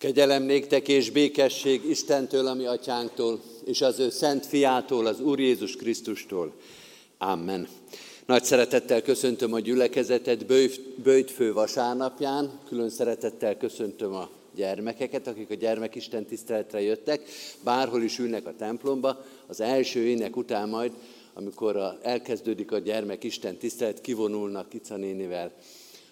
Kegyelem néktek és békesség Istentől, ami atyánktól, és az ő szent fiától, az Úr Jézus Krisztustól. Amen. Nagy szeretettel köszöntöm a gyülekezetet Bőjtfő vasárnapján, külön szeretettel köszöntöm a gyermekeket, akik a gyermekisten tiszteletre jöttek, bárhol is ülnek a templomba, az első ének után majd, amikor elkezdődik a gyermekisten tisztelet, kivonulnak Ica nénivel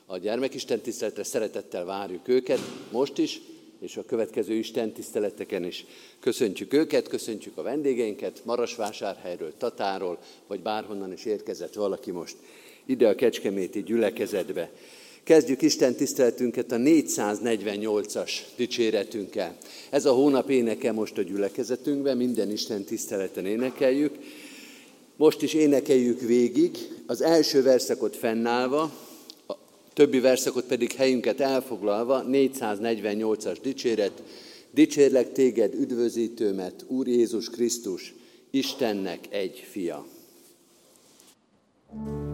a gyermekisten tiszteletre, szeretettel várjuk őket, most is, és a következő Isten tiszteleteken is. Köszöntjük őket, köszöntjük a vendégeinket, Marasvásárhelyről, Tatáról, vagy bárhonnan is érkezett valaki most ide a Kecskeméti gyülekezetbe. Kezdjük Isten tiszteletünket a 448-as dicséretünkkel. Ez a hónap éneke most a gyülekezetünkben, minden Isten tiszteleten énekeljük. Most is énekeljük végig, az első verszakot fennállva, többi verszakot pedig helyünket elfoglalva, 448-as dicséret, dicsérlek téged, üdvözítőmet, Úr Jézus Krisztus, Istennek egy fia. thank you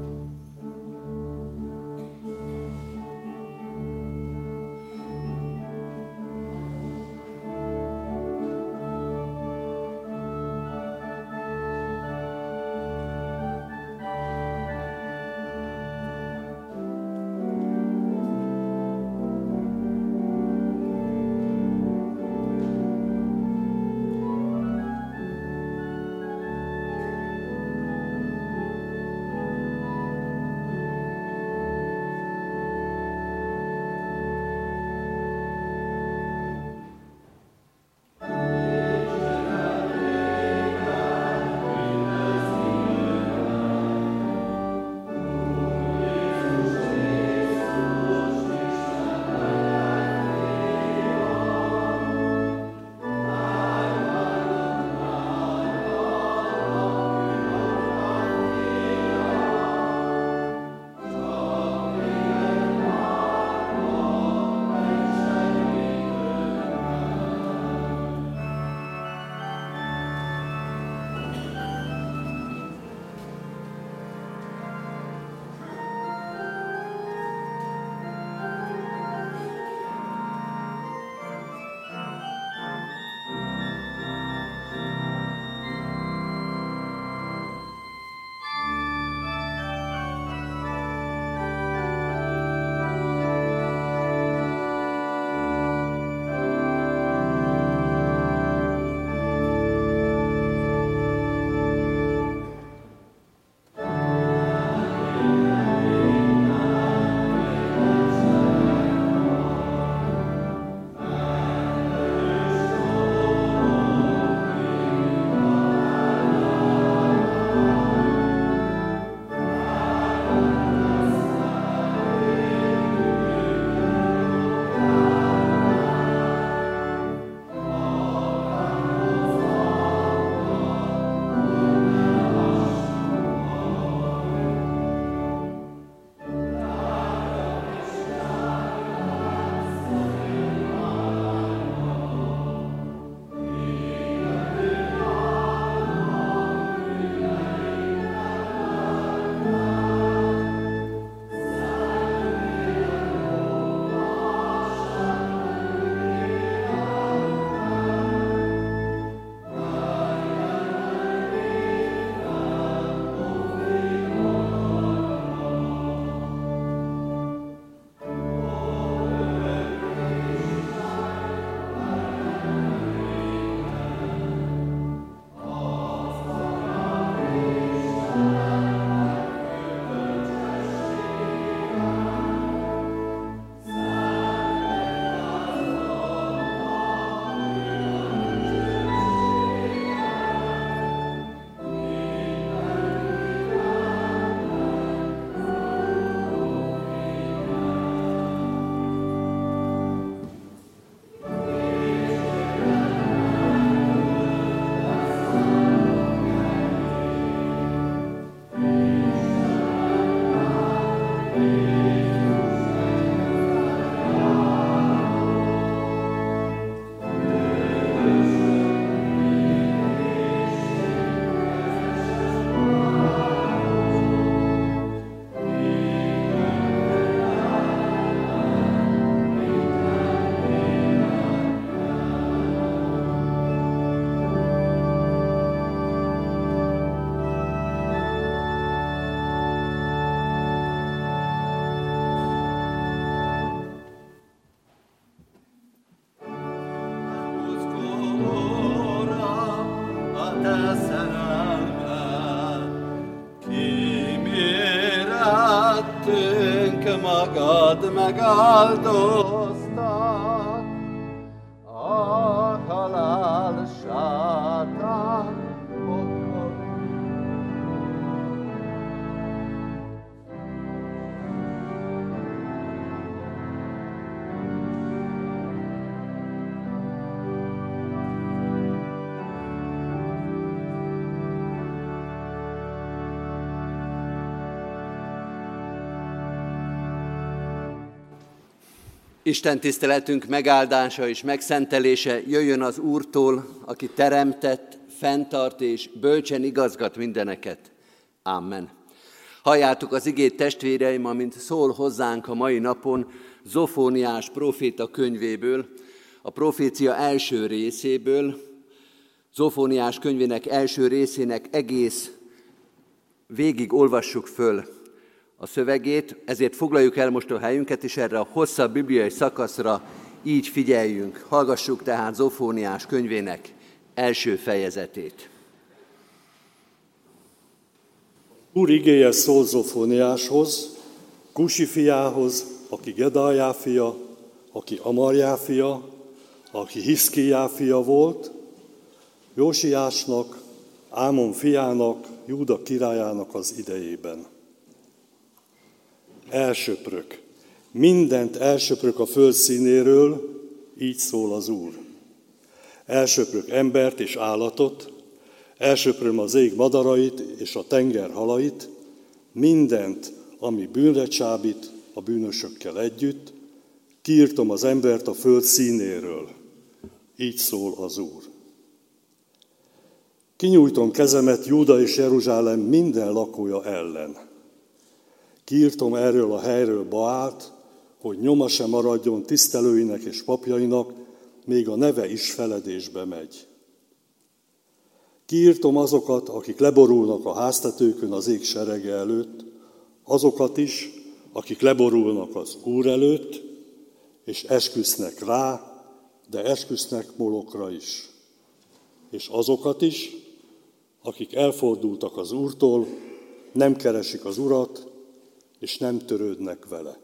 Isten tiszteletünk megáldása és megszentelése jöjjön az Úrtól, aki teremtett, fenntart és bölcsen igazgat mindeneket. Amen. Halljátok az igét testvéreim, amint szól hozzánk a mai napon Zofóniás proféta könyvéből, a profécia első részéből, Zofóniás könyvének első részének egész végig olvassuk föl a szövegét, ezért foglaljuk el most a helyünket, és erre a hosszabb bibliai szakaszra így figyeljünk. Hallgassuk tehát Zofóniás könyvének első fejezetét. Úr igéje szól Zofóniáshoz, Kusi fiához, aki Gedaljá fia, aki Amarjá fia, aki Hiszkiá fia volt, Jósiásnak, Ámon fiának, Júda királyának az idejében elsöprök. Mindent elsöprök a föld színéről, így szól az Úr. Elsöprök embert és állatot, elsöpröm az ég madarait és a tenger halait, mindent, ami bűnre csábít a bűnösökkel együtt, kiírtom az embert a föld színéről. Így szól az Úr. Kinyújtom kezemet Júda és Jeruzsálem minden lakója ellen Kiírtom erről a helyről Baált, hogy nyoma sem maradjon tisztelőinek és papjainak, még a neve is feledésbe megy. Kiírtom azokat, akik leborulnak a háztetőkön az ég serege előtt, azokat is, akik leborulnak az Úr előtt, és esküsznek rá, de esküsznek molokra is. És azokat is, akik elfordultak az Úrtól, nem keresik az Urat, és nem törődnek vele.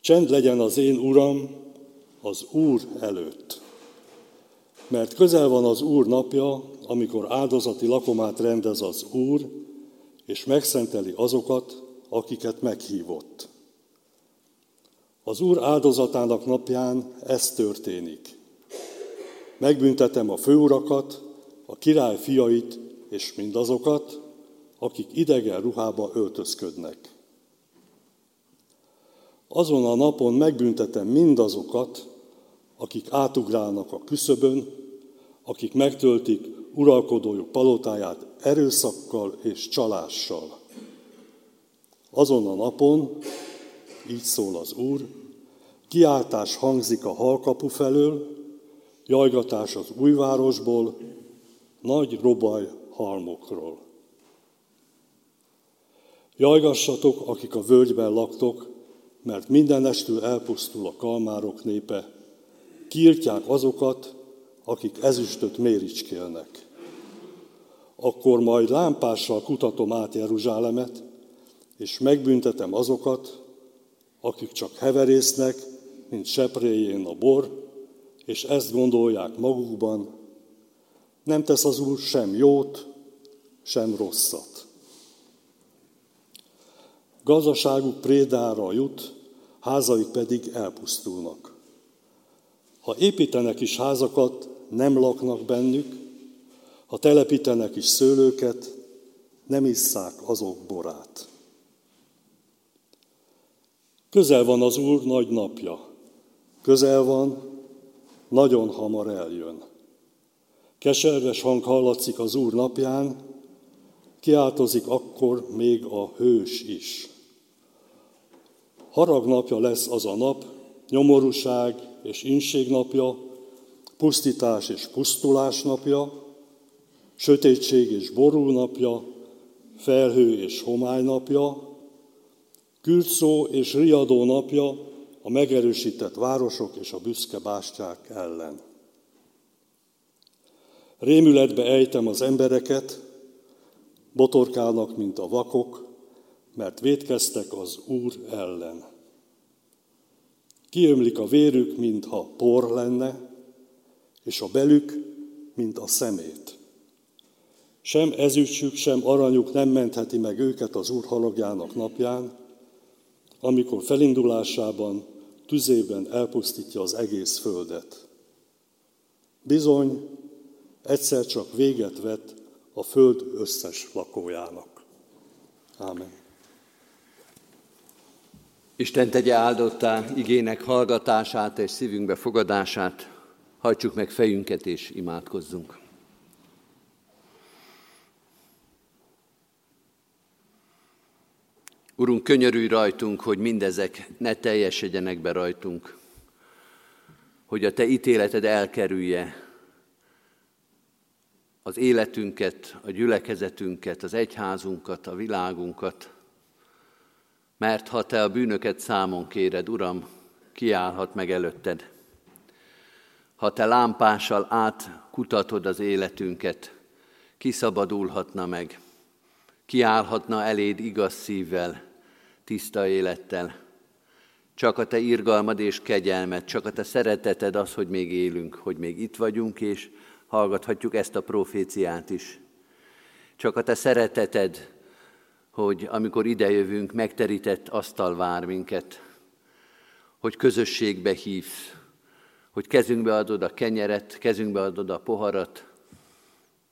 Csend legyen az én Uram az Úr előtt, mert közel van az Úr napja, amikor áldozati lakomát rendez az Úr, és megszenteli azokat, akiket meghívott. Az Úr áldozatának napján ez történik. Megbüntetem a főurakat, a király fiait és mindazokat, akik idegen ruhába öltözködnek. Azon a napon megbüntetem mindazokat, akik átugrálnak a küszöbön, akik megtöltik uralkodójuk palotáját erőszakkal és csalással. Azon a napon, így szól az Úr, kiáltás hangzik a halkapu felől, jajgatás az újvárosból, nagy robaj halmokról. Jajgassatok, akik a völgyben laktok, mert mindenestül elpusztul a kalmárok népe. Kiirtják azokat, akik ezüstöt méricskélnek. Akkor majd lámpással kutatom át Jeruzsálemet, és megbüntetem azokat, akik csak heverésznek, mint sepréjén a bor, és ezt gondolják magukban, nem tesz az Úr sem jót, sem rosszat. Gazdaságuk prédára jut, házaik pedig elpusztulnak. Ha építenek is házakat, nem laknak bennük, ha telepítenek is szőlőket, nem isszák azok borát. Közel van az Úr nagy napja. Közel van, nagyon hamar eljön. Keserves hang hallatszik az Úr napján, kiáltozik akkor még a hős is. Haragnapja lesz az a nap, nyomorúság és inség napja, pusztítás és pusztulás napja, sötétség és ború napja, felhő és homály napja, kürtszó és riadó napja a megerősített városok és a büszke bástyák ellen. Rémületbe ejtem az embereket, botorkálnak, mint a vakok, mert védkeztek az Úr ellen. Kiömlik a vérük, mintha por lenne, és a belük, mint a szemét. Sem ezüstjük, sem aranyuk nem mentheti meg őket az Úr halagjának napján, amikor felindulásában tüzében elpusztítja az egész földet. Bizony, egyszer csak véget vet a föld összes lakójának. Ámen. Isten tegye áldottá igének hallgatását és szívünkbe fogadását. Hajtsuk meg fejünket és imádkozzunk. Urunk, könyörülj rajtunk, hogy mindezek ne teljesedjenek be rajtunk, hogy a Te ítéleted elkerülje az életünket, a gyülekezetünket, az egyházunkat, a világunkat, mert ha Te a bűnöket számon kéred, Uram, kiállhat meg előtted. Ha Te lámpással átkutatod az életünket, kiszabadulhatna meg, kiállhatna eléd igaz szívvel, tiszta élettel. Csak a Te irgalmad és kegyelmed, csak a Te szereteted az, hogy még élünk, hogy még itt vagyunk, és hallgathatjuk ezt a proféciát is. Csak a Te szereteted, hogy amikor idejövünk, megterített asztal vár minket, hogy közösségbe hívsz, hogy kezünkbe adod a kenyeret, kezünkbe adod a poharat,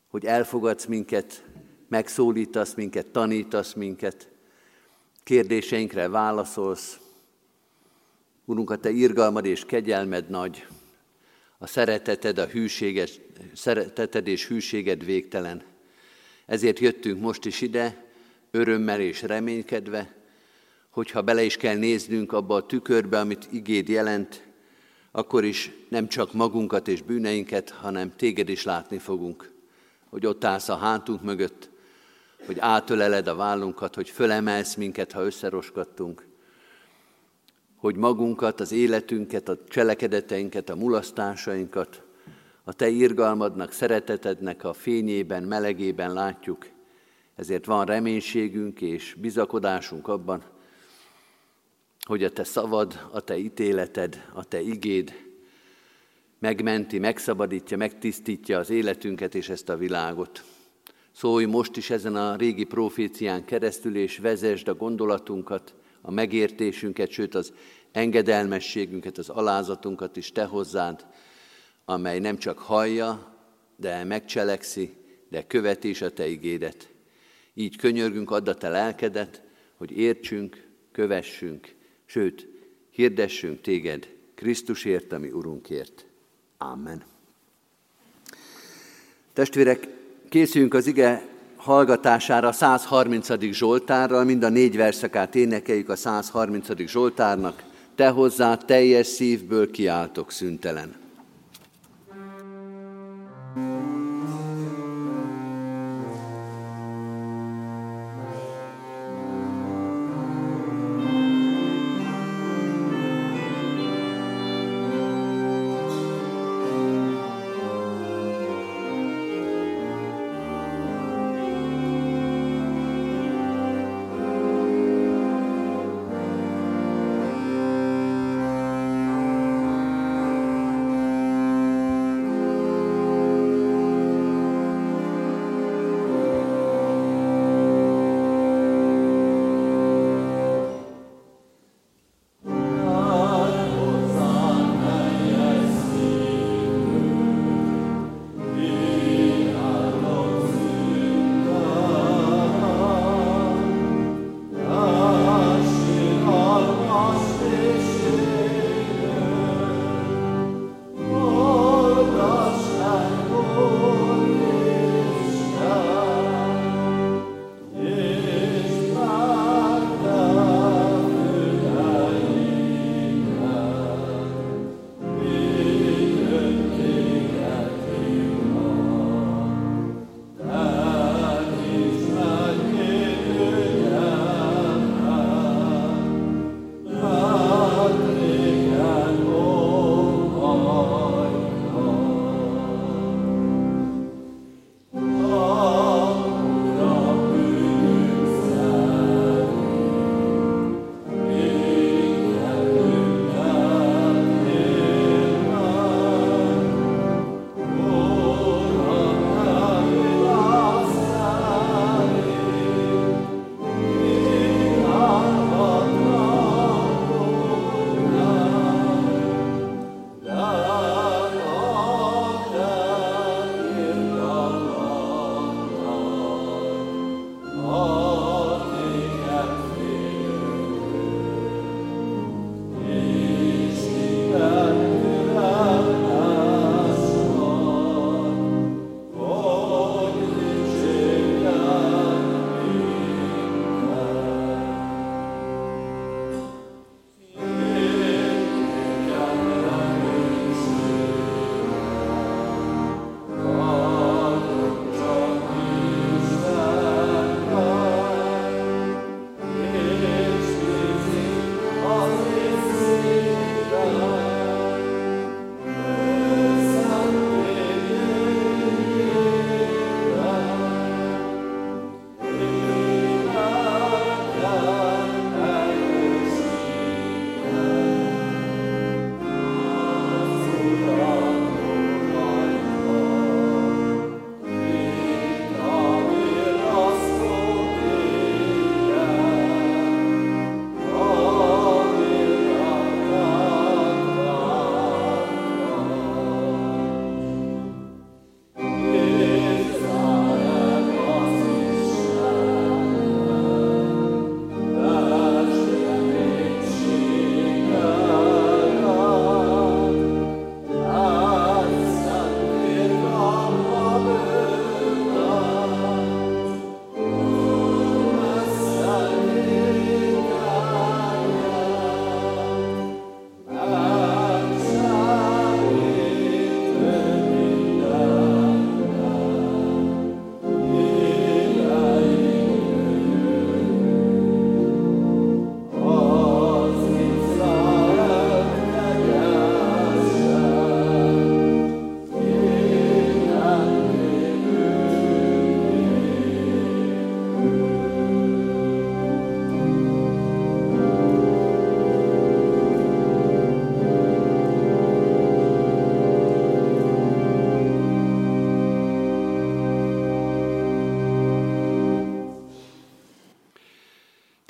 hogy elfogadsz minket, megszólítasz minket, tanítasz minket, kérdéseinkre válaszolsz. Urunk, a Te irgalmad és kegyelmed nagy, a szereteted, a hűséged, szereteted és hűséged végtelen. Ezért jöttünk most is ide, örömmel és reménykedve, hogyha bele is kell néznünk abba a tükörbe, amit igéd jelent, akkor is nem csak magunkat és bűneinket, hanem téged is látni fogunk, hogy ott állsz a hátunk mögött, hogy átöleled a vállunkat, hogy fölemelsz minket, ha összeroskattunk, hogy magunkat, az életünket, a cselekedeteinket, a mulasztásainkat a Te irgalmadnak, szeretetednek a fényében, melegében látjuk, ezért van reménységünk és bizakodásunk abban, hogy a Te szavad, a Te ítéleted, a Te igéd megmenti, megszabadítja, megtisztítja az életünket és ezt a világot. Szólj most is ezen a régi profécián keresztül, és vezesd a gondolatunkat, a megértésünket, sőt az engedelmességünket, az alázatunkat is Te hozzád, amely nem csak hallja, de megcselekszi, de követi is a Te igédet. Így könyörgünk, add a Te lelkedet, hogy értsünk, kövessünk, sőt, hirdessünk Téged Krisztusért, ami Urunkért. Amen. Testvérek, készüljünk az ige hallgatására a 130. Zsoltárral, mind a négy verszakát énekeljük a 130. Zsoltárnak. Te hozzá teljes szívből kiáltok szüntelen.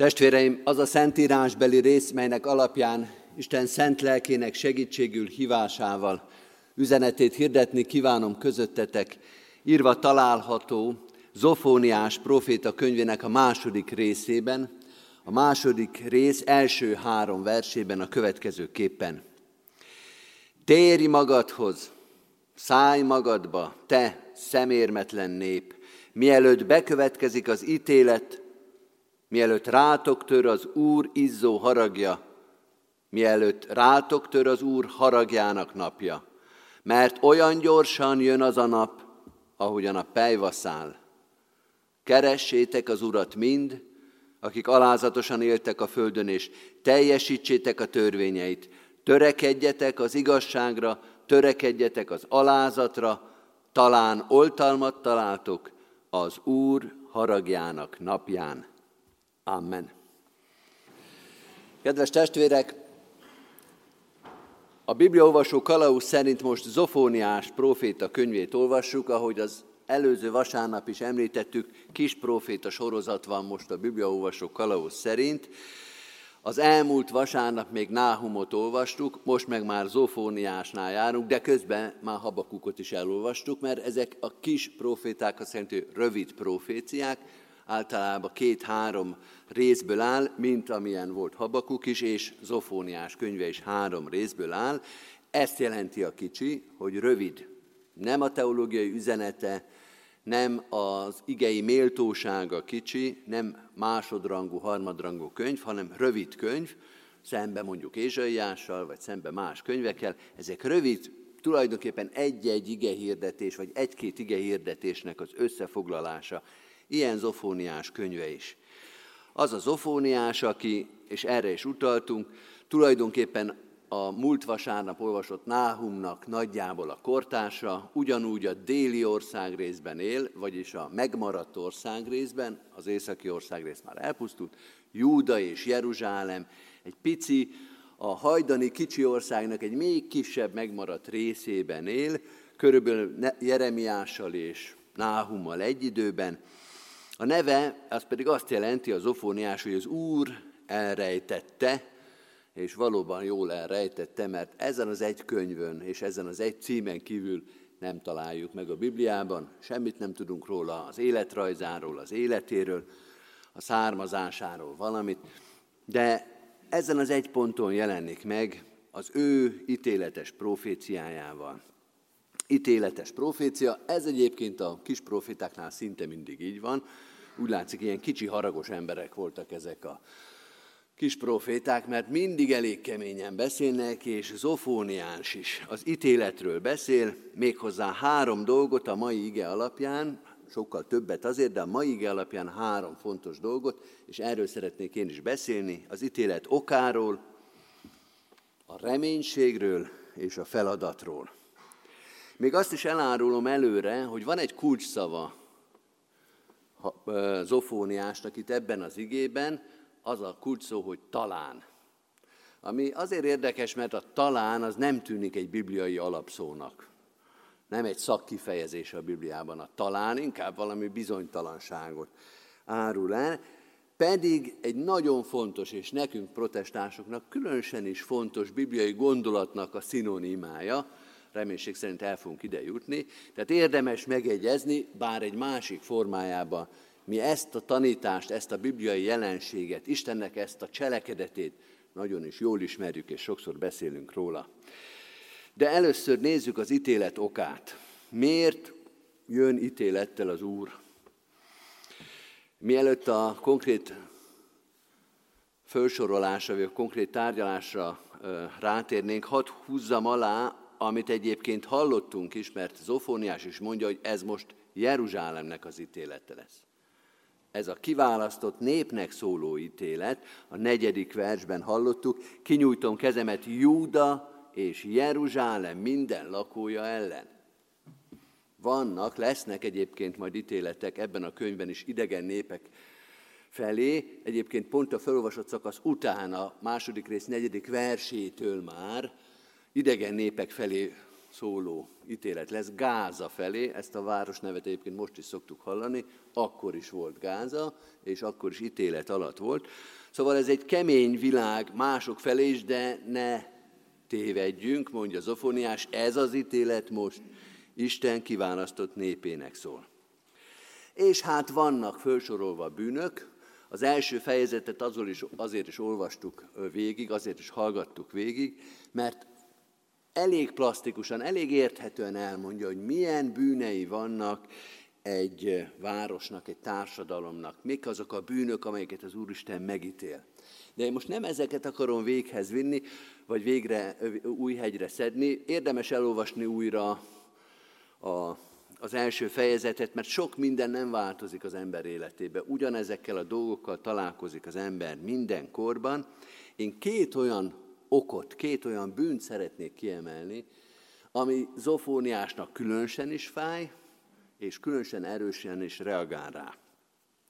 Testvéreim, az a szentírásbeli rész, melynek alapján Isten szent lelkének segítségül hívásával üzenetét hirdetni kívánom közöttetek, írva található Zofóniás proféta könyvének a második részében, a második rész első három versében a következőképpen. Térj magadhoz, szállj magadba, te szemérmetlen nép, mielőtt bekövetkezik az ítélet, mielőtt rátok tör az Úr izzó haragja, mielőtt rátok tör az Úr haragjának napja, mert olyan gyorsan jön az a nap, ahogyan a pejvaszál. Keressétek az Urat mind, akik alázatosan éltek a földön, és teljesítsétek a törvényeit. Törekedjetek az igazságra, törekedjetek az alázatra, talán oltalmat találtok az Úr haragjának napján. Amen. Kedves testvérek, a Bibliaolvasó Kalauz szerint most Zofóniás próféta könyvét olvassuk, ahogy az előző vasárnap is említettük, kis proféta sorozat van most a Bibliaolvasó Kalauz szerint. Az elmúlt vasárnap még Náhumot olvastuk, most meg már Zofóniásnál járunk, de közben már Habakukot is elolvastuk, mert ezek a kis proféták azt jelenti, rövid proféciák, általában két-három részből áll, mint amilyen volt Habakuk is, és Zofóniás könyve is három részből áll. Ezt jelenti a kicsi, hogy rövid. Nem a teológiai üzenete, nem az igei méltósága kicsi, nem másodrangú, harmadrangú könyv, hanem rövid könyv, szembe mondjuk Ézsaiással, vagy szembe más könyvekkel. Ezek rövid, tulajdonképpen egy-egy igehirdetés, vagy egy-két igehirdetésnek az összefoglalása. Ilyen zofóniás könyve is. Az a zofóniás, aki, és erre is utaltunk, tulajdonképpen a múlt vasárnap olvasott Náhumnak nagyjából a kortársa, ugyanúgy a déli országrészben él, vagyis a megmaradt országrészben, az északi országrész már elpusztult, Júda és Jeruzsálem, egy pici, a hajdani kicsi országnak egy még kisebb megmaradt részében él, körülbelül Jeremiással és Náhummal egy időben, a neve az pedig azt jelenti, az ofóniás, hogy az Úr elrejtette, és valóban jól elrejtette, mert ezen az egy könyvön és ezen az egy címen kívül nem találjuk meg a Bibliában, semmit nem tudunk róla, az életrajzáról, az életéről, a származásáról valamit, de ezen az egy ponton jelenik meg az ő ítéletes proféciájával. Ítéletes profécia, ez egyébként a kis profétáknál szinte mindig így van, úgy látszik, ilyen kicsi haragos emberek voltak ezek a kis proféták, mert mindig elég keményen beszélnek, és Zofóniáns is az ítéletről beszél, méghozzá három dolgot a mai ige alapján, sokkal többet azért, de a mai ige alapján három fontos dolgot, és erről szeretnék én is beszélni, az ítélet okáról, a reménységről és a feladatról. Még azt is elárulom előre, hogy van egy kulcsszava Zofóniásnak itt ebben az igében, az a kulcs szó, hogy talán. Ami azért érdekes, mert a talán az nem tűnik egy bibliai alapszónak. Nem egy szakkifejezés a Bibliában a talán, inkább valami bizonytalanságot árul el, pedig egy nagyon fontos, és nekünk protestánsoknak különösen is fontos bibliai gondolatnak a szinonimája, reménység szerint el fogunk ide jutni. Tehát érdemes megegyezni, bár egy másik formájában mi ezt a tanítást, ezt a bibliai jelenséget, Istennek ezt a cselekedetét nagyon is jól ismerjük, és sokszor beszélünk róla. De először nézzük az ítélet okát. Miért jön ítélettel az Úr? Mielőtt a konkrét felsorolásra, vagy a konkrét tárgyalásra rátérnénk, hadd húzzam alá amit egyébként hallottunk is, mert Zofóniás is mondja, hogy ez most Jeruzsálemnek az ítélete lesz. Ez a kiválasztott népnek szóló ítélet, a negyedik versben hallottuk, kinyújtom kezemet Júda és Jeruzsálem minden lakója ellen. Vannak, lesznek egyébként majd ítéletek ebben a könyvben is idegen népek felé. Egyébként pont a felolvasott szakasz után a második rész negyedik versétől már idegen népek felé szóló ítélet lesz Gáza felé, ezt a város nevet egyébként most is szoktuk hallani, akkor is volt Gáza, és akkor is ítélet alatt volt. Szóval ez egy kemény világ mások felé is, de ne tévedjünk, mondja Zofoniás, ez az ítélet most Isten kiválasztott népének szól. És hát vannak felsorolva bűnök, az első fejezetet azon is, azért is olvastuk végig, azért is hallgattuk végig, mert elég plastikusan, elég érthetően elmondja, hogy milyen bűnei vannak egy városnak, egy társadalomnak, mik azok a bűnök, amelyeket az Úristen megítél. De én most nem ezeket akarom véghez vinni, vagy végre új hegyre szedni. Érdemes elolvasni újra a, az első fejezetet, mert sok minden nem változik az ember életébe. Ugyanezekkel a dolgokkal találkozik az ember minden korban. Én két olyan okot, két olyan bűnt szeretnék kiemelni, ami Zofóniásnak különösen is fáj, és különösen erősen is reagál rá.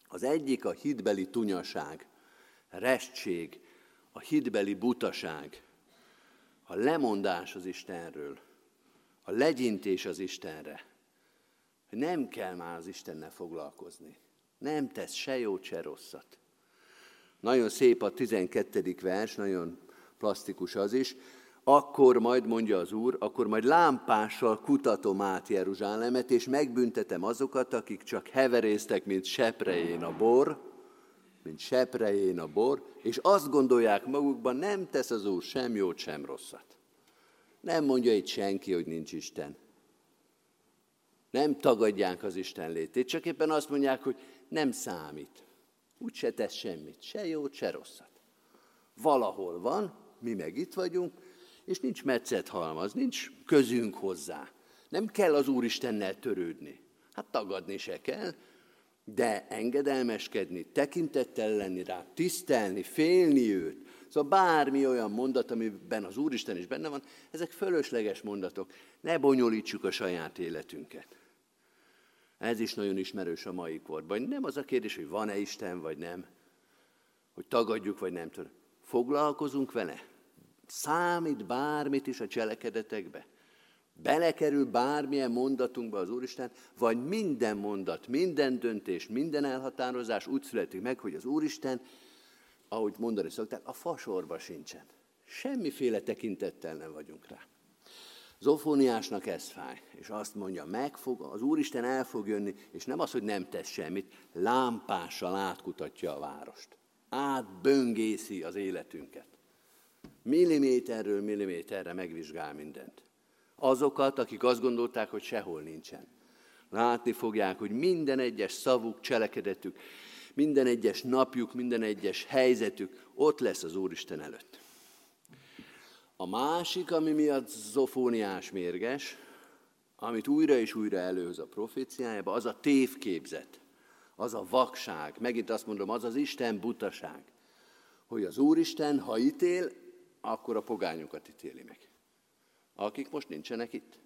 Az egyik a hitbeli tunyaság, restség, a hitbeli butaság, a lemondás az Istenről, a legyintés az Istenre, nem kell már az Istennel foglalkozni. Nem tesz se jót, se rosszat. Nagyon szép a 12. vers, nagyon plastikus az is, akkor majd, mondja az Úr, akkor majd lámpással kutatom át Jeruzsálemet, és megbüntetem azokat, akik csak heverésztek, mint seprején a bor, mint seprején a bor, és azt gondolják magukban, nem tesz az Úr sem jót, sem rosszat. Nem mondja itt senki, hogy nincs Isten. Nem tagadják az Isten létét, csak éppen azt mondják, hogy nem számít. Úgy se tesz semmit, se jót, se rosszat. Valahol van, mi meg itt vagyunk, és nincs metszet halmaz, nincs közünk hozzá. Nem kell az Úristennel törődni. Hát tagadni se kell, de engedelmeskedni, tekintettel lenni rá, tisztelni, félni őt. Szóval bármi olyan mondat, amiben az Úristen is benne van, ezek fölösleges mondatok. Ne bonyolítsuk a saját életünket. Ez is nagyon ismerős a mai korban. Nem az a kérdés, hogy van-e Isten, vagy nem. Hogy tagadjuk, vagy nem. Foglalkozunk vele. Számít bármit is a cselekedetekbe? Belekerül bármilyen mondatunkba az Úristen, vagy minden mondat, minden döntés, minden elhatározás úgy születik meg, hogy az Úristen, ahogy mondani szokták, a fasorba sincsen. Semmiféle tekintettel nem vagyunk rá. Zofóniásnak ez fáj, és azt mondja, megfog, az Úristen el fog jönni, és nem az, hogy nem tesz semmit, lámpással átkutatja a várost. Átböngészi az életünket milliméterről milliméterre megvizsgál mindent. Azokat, akik azt gondolták, hogy sehol nincsen. Látni fogják, hogy minden egyes szavuk, cselekedetük, minden egyes napjuk, minden egyes helyzetük ott lesz az Úristen előtt. A másik, ami miatt zofóniás mérges, amit újra és újra előhoz a proféciájába, az a tévképzet, az a vakság, megint azt mondom, az az Isten butaság, hogy az Úristen, ha ítél, akkor a pogányokat ítéli meg. Akik most nincsenek itt.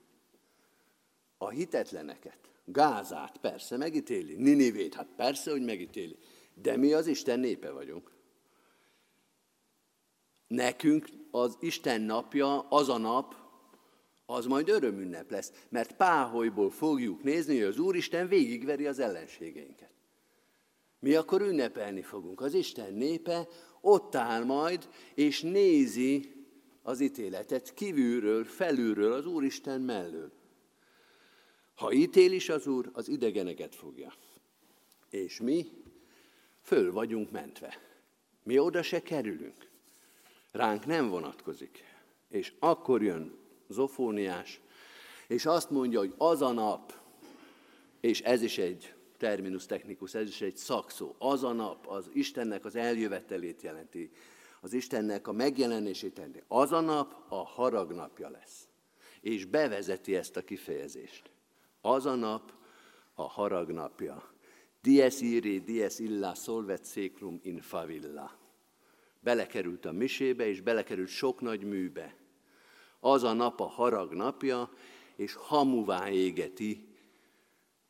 A hitetleneket, Gázát persze megítéli, Ninivét, hát persze, hogy megítéli. De mi az Isten népe vagyunk. Nekünk az Isten napja, az a nap, az majd örömünnep lesz, mert páholyból fogjuk nézni, hogy az Úristen végigveri az ellenségeinket. Mi akkor ünnepelni fogunk. Az Isten népe ott áll majd, és nézi az ítéletet kívülről, felülről, az Úristen mellől. Ha ítél is az Úr, az idegeneket fogja. És mi föl vagyunk mentve. Mi oda se kerülünk. Ránk nem vonatkozik. És akkor jön Zofóniás, és azt mondja, hogy az a nap, és ez is egy terminus technicus, ez is egy szakszó. Az a nap, az Istennek az eljövetelét jelenti, az Istennek a megjelenését jelenti. Az a nap a harag napja lesz. És bevezeti ezt a kifejezést. Az a nap a harag napja. Dies iri, dies illa solvet seclum in favilla. Belekerült a misébe, és belekerült sok nagy műbe. Az a nap a harag napja, és hamuvá égeti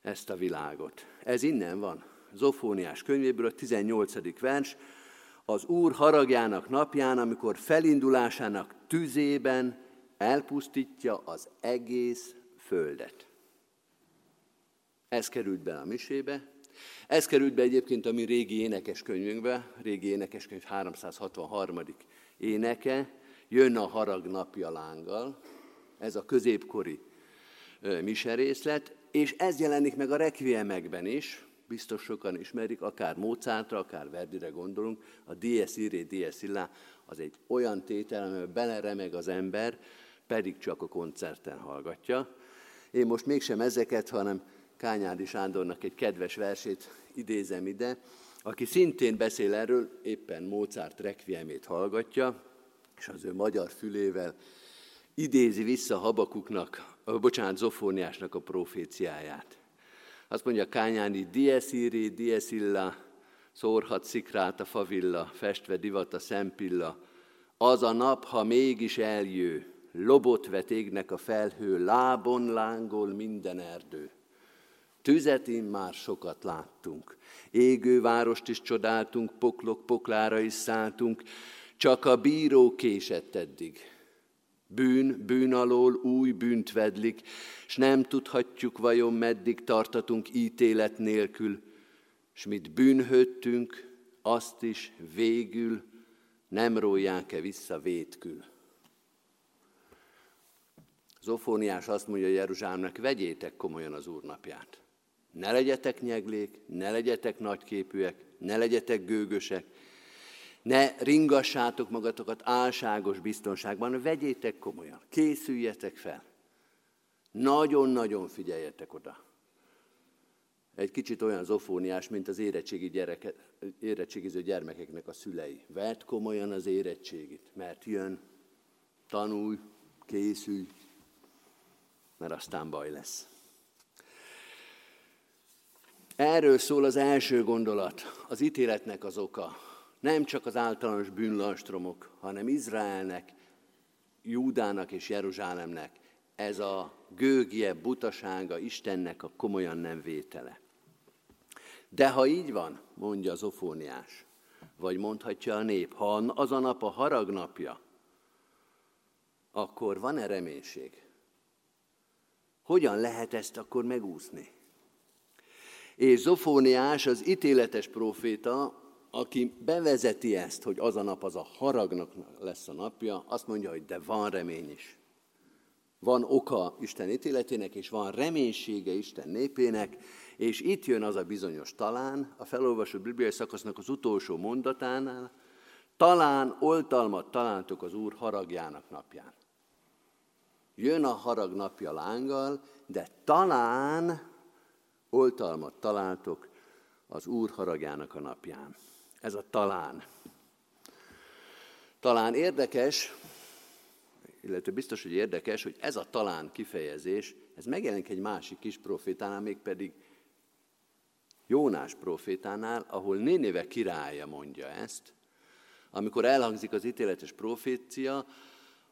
ezt a világot. Ez innen van, Zofóniás könyvéből a 18. vers, az Úr haragjának napján, amikor felindulásának tüzében elpusztítja az egész földet. Ez került be a misébe, ez került be egyébként a mi régi énekeskönyvünkbe, régi énekeskönyv 363. éneke, jön a harag napja lánggal, ez a középkori miserészlet, és ez jelenik meg a requiemekben is, biztos sokan ismerik, akár Mozartra, akár Verdire gondolunk, a Dies Irae, Dies Illa, az egy olyan tétel, amiben beleremeg az ember, pedig csak a koncerten hallgatja. Én most mégsem ezeket, hanem Kányádi Sándornak egy kedves versét idézem ide, aki szintén beszél erről, éppen Mozart requiemét hallgatja, és az ő magyar fülével idézi vissza Habakuknak, bocsánat, Zofóniásnak a proféciáját. Azt mondja Kányáni, dies iri, dies illa, szórhat szikrát a favilla, festve divat a szempilla, az a nap, ha mégis eljő, lobot vet égnek a felhő, lábon lángol minden erdő. Tüzet már sokat láttunk, égő várost is csodáltunk, poklok poklára is szálltunk, csak a bíró késett eddig. Bűn, bűn alól új bűnt vedlik, s nem tudhatjuk vajon meddig tartatunk ítélet nélkül, s mit bűnhöttünk, azt is végül nem rólják-e vissza vétkül. Zofóniás azt mondja Jeruzsálemnek, vegyétek komolyan az Úr napját. Ne legyetek nyeglék, ne legyetek nagyképűek, ne legyetek gőgösek, ne ringassátok magatokat álságos biztonságban, vegyétek komolyan, készüljetek fel. Nagyon-nagyon figyeljetek oda. Egy kicsit olyan zofóniás, mint az érettségi gyereke, érettségiző gyermekeknek a szülei. Vedd komolyan az érettségit, mert jön, tanulj, készülj, mert aztán baj lesz. Erről szól az első gondolat, az ítéletnek az oka. Nem csak az általános bűnlanstromok, hanem Izraelnek, Júdának és Jeruzsálemnek ez a gőgje, butasága Istennek a komolyan nem vétele. De ha így van, mondja az ofóniás, vagy mondhatja a nép, ha az a nap a harag napja, akkor van-e reménység? Hogyan lehet ezt akkor megúszni? És Zofóniás az ítéletes proféta, aki bevezeti ezt, hogy az a nap az a haragnak lesz a napja, azt mondja, hogy de van remény is. Van oka Isten ítéletének, és van reménysége Isten népének, és itt jön az a bizonyos talán, a felolvasott bibliai szakasznak az utolsó mondatánál, talán oltalmat találtok az Úr haragjának napján. Jön a harag napja lánggal, de talán oltalmat találtok az Úr haragjának a napján. Ez a talán. Talán érdekes, illetve biztos, hogy érdekes, hogy ez a talán kifejezés, ez megjelenik egy másik kis profétánál, mégpedig Jónás profétánál, ahol Nénéve királya mondja ezt, amikor elhangzik az ítéletes profécia,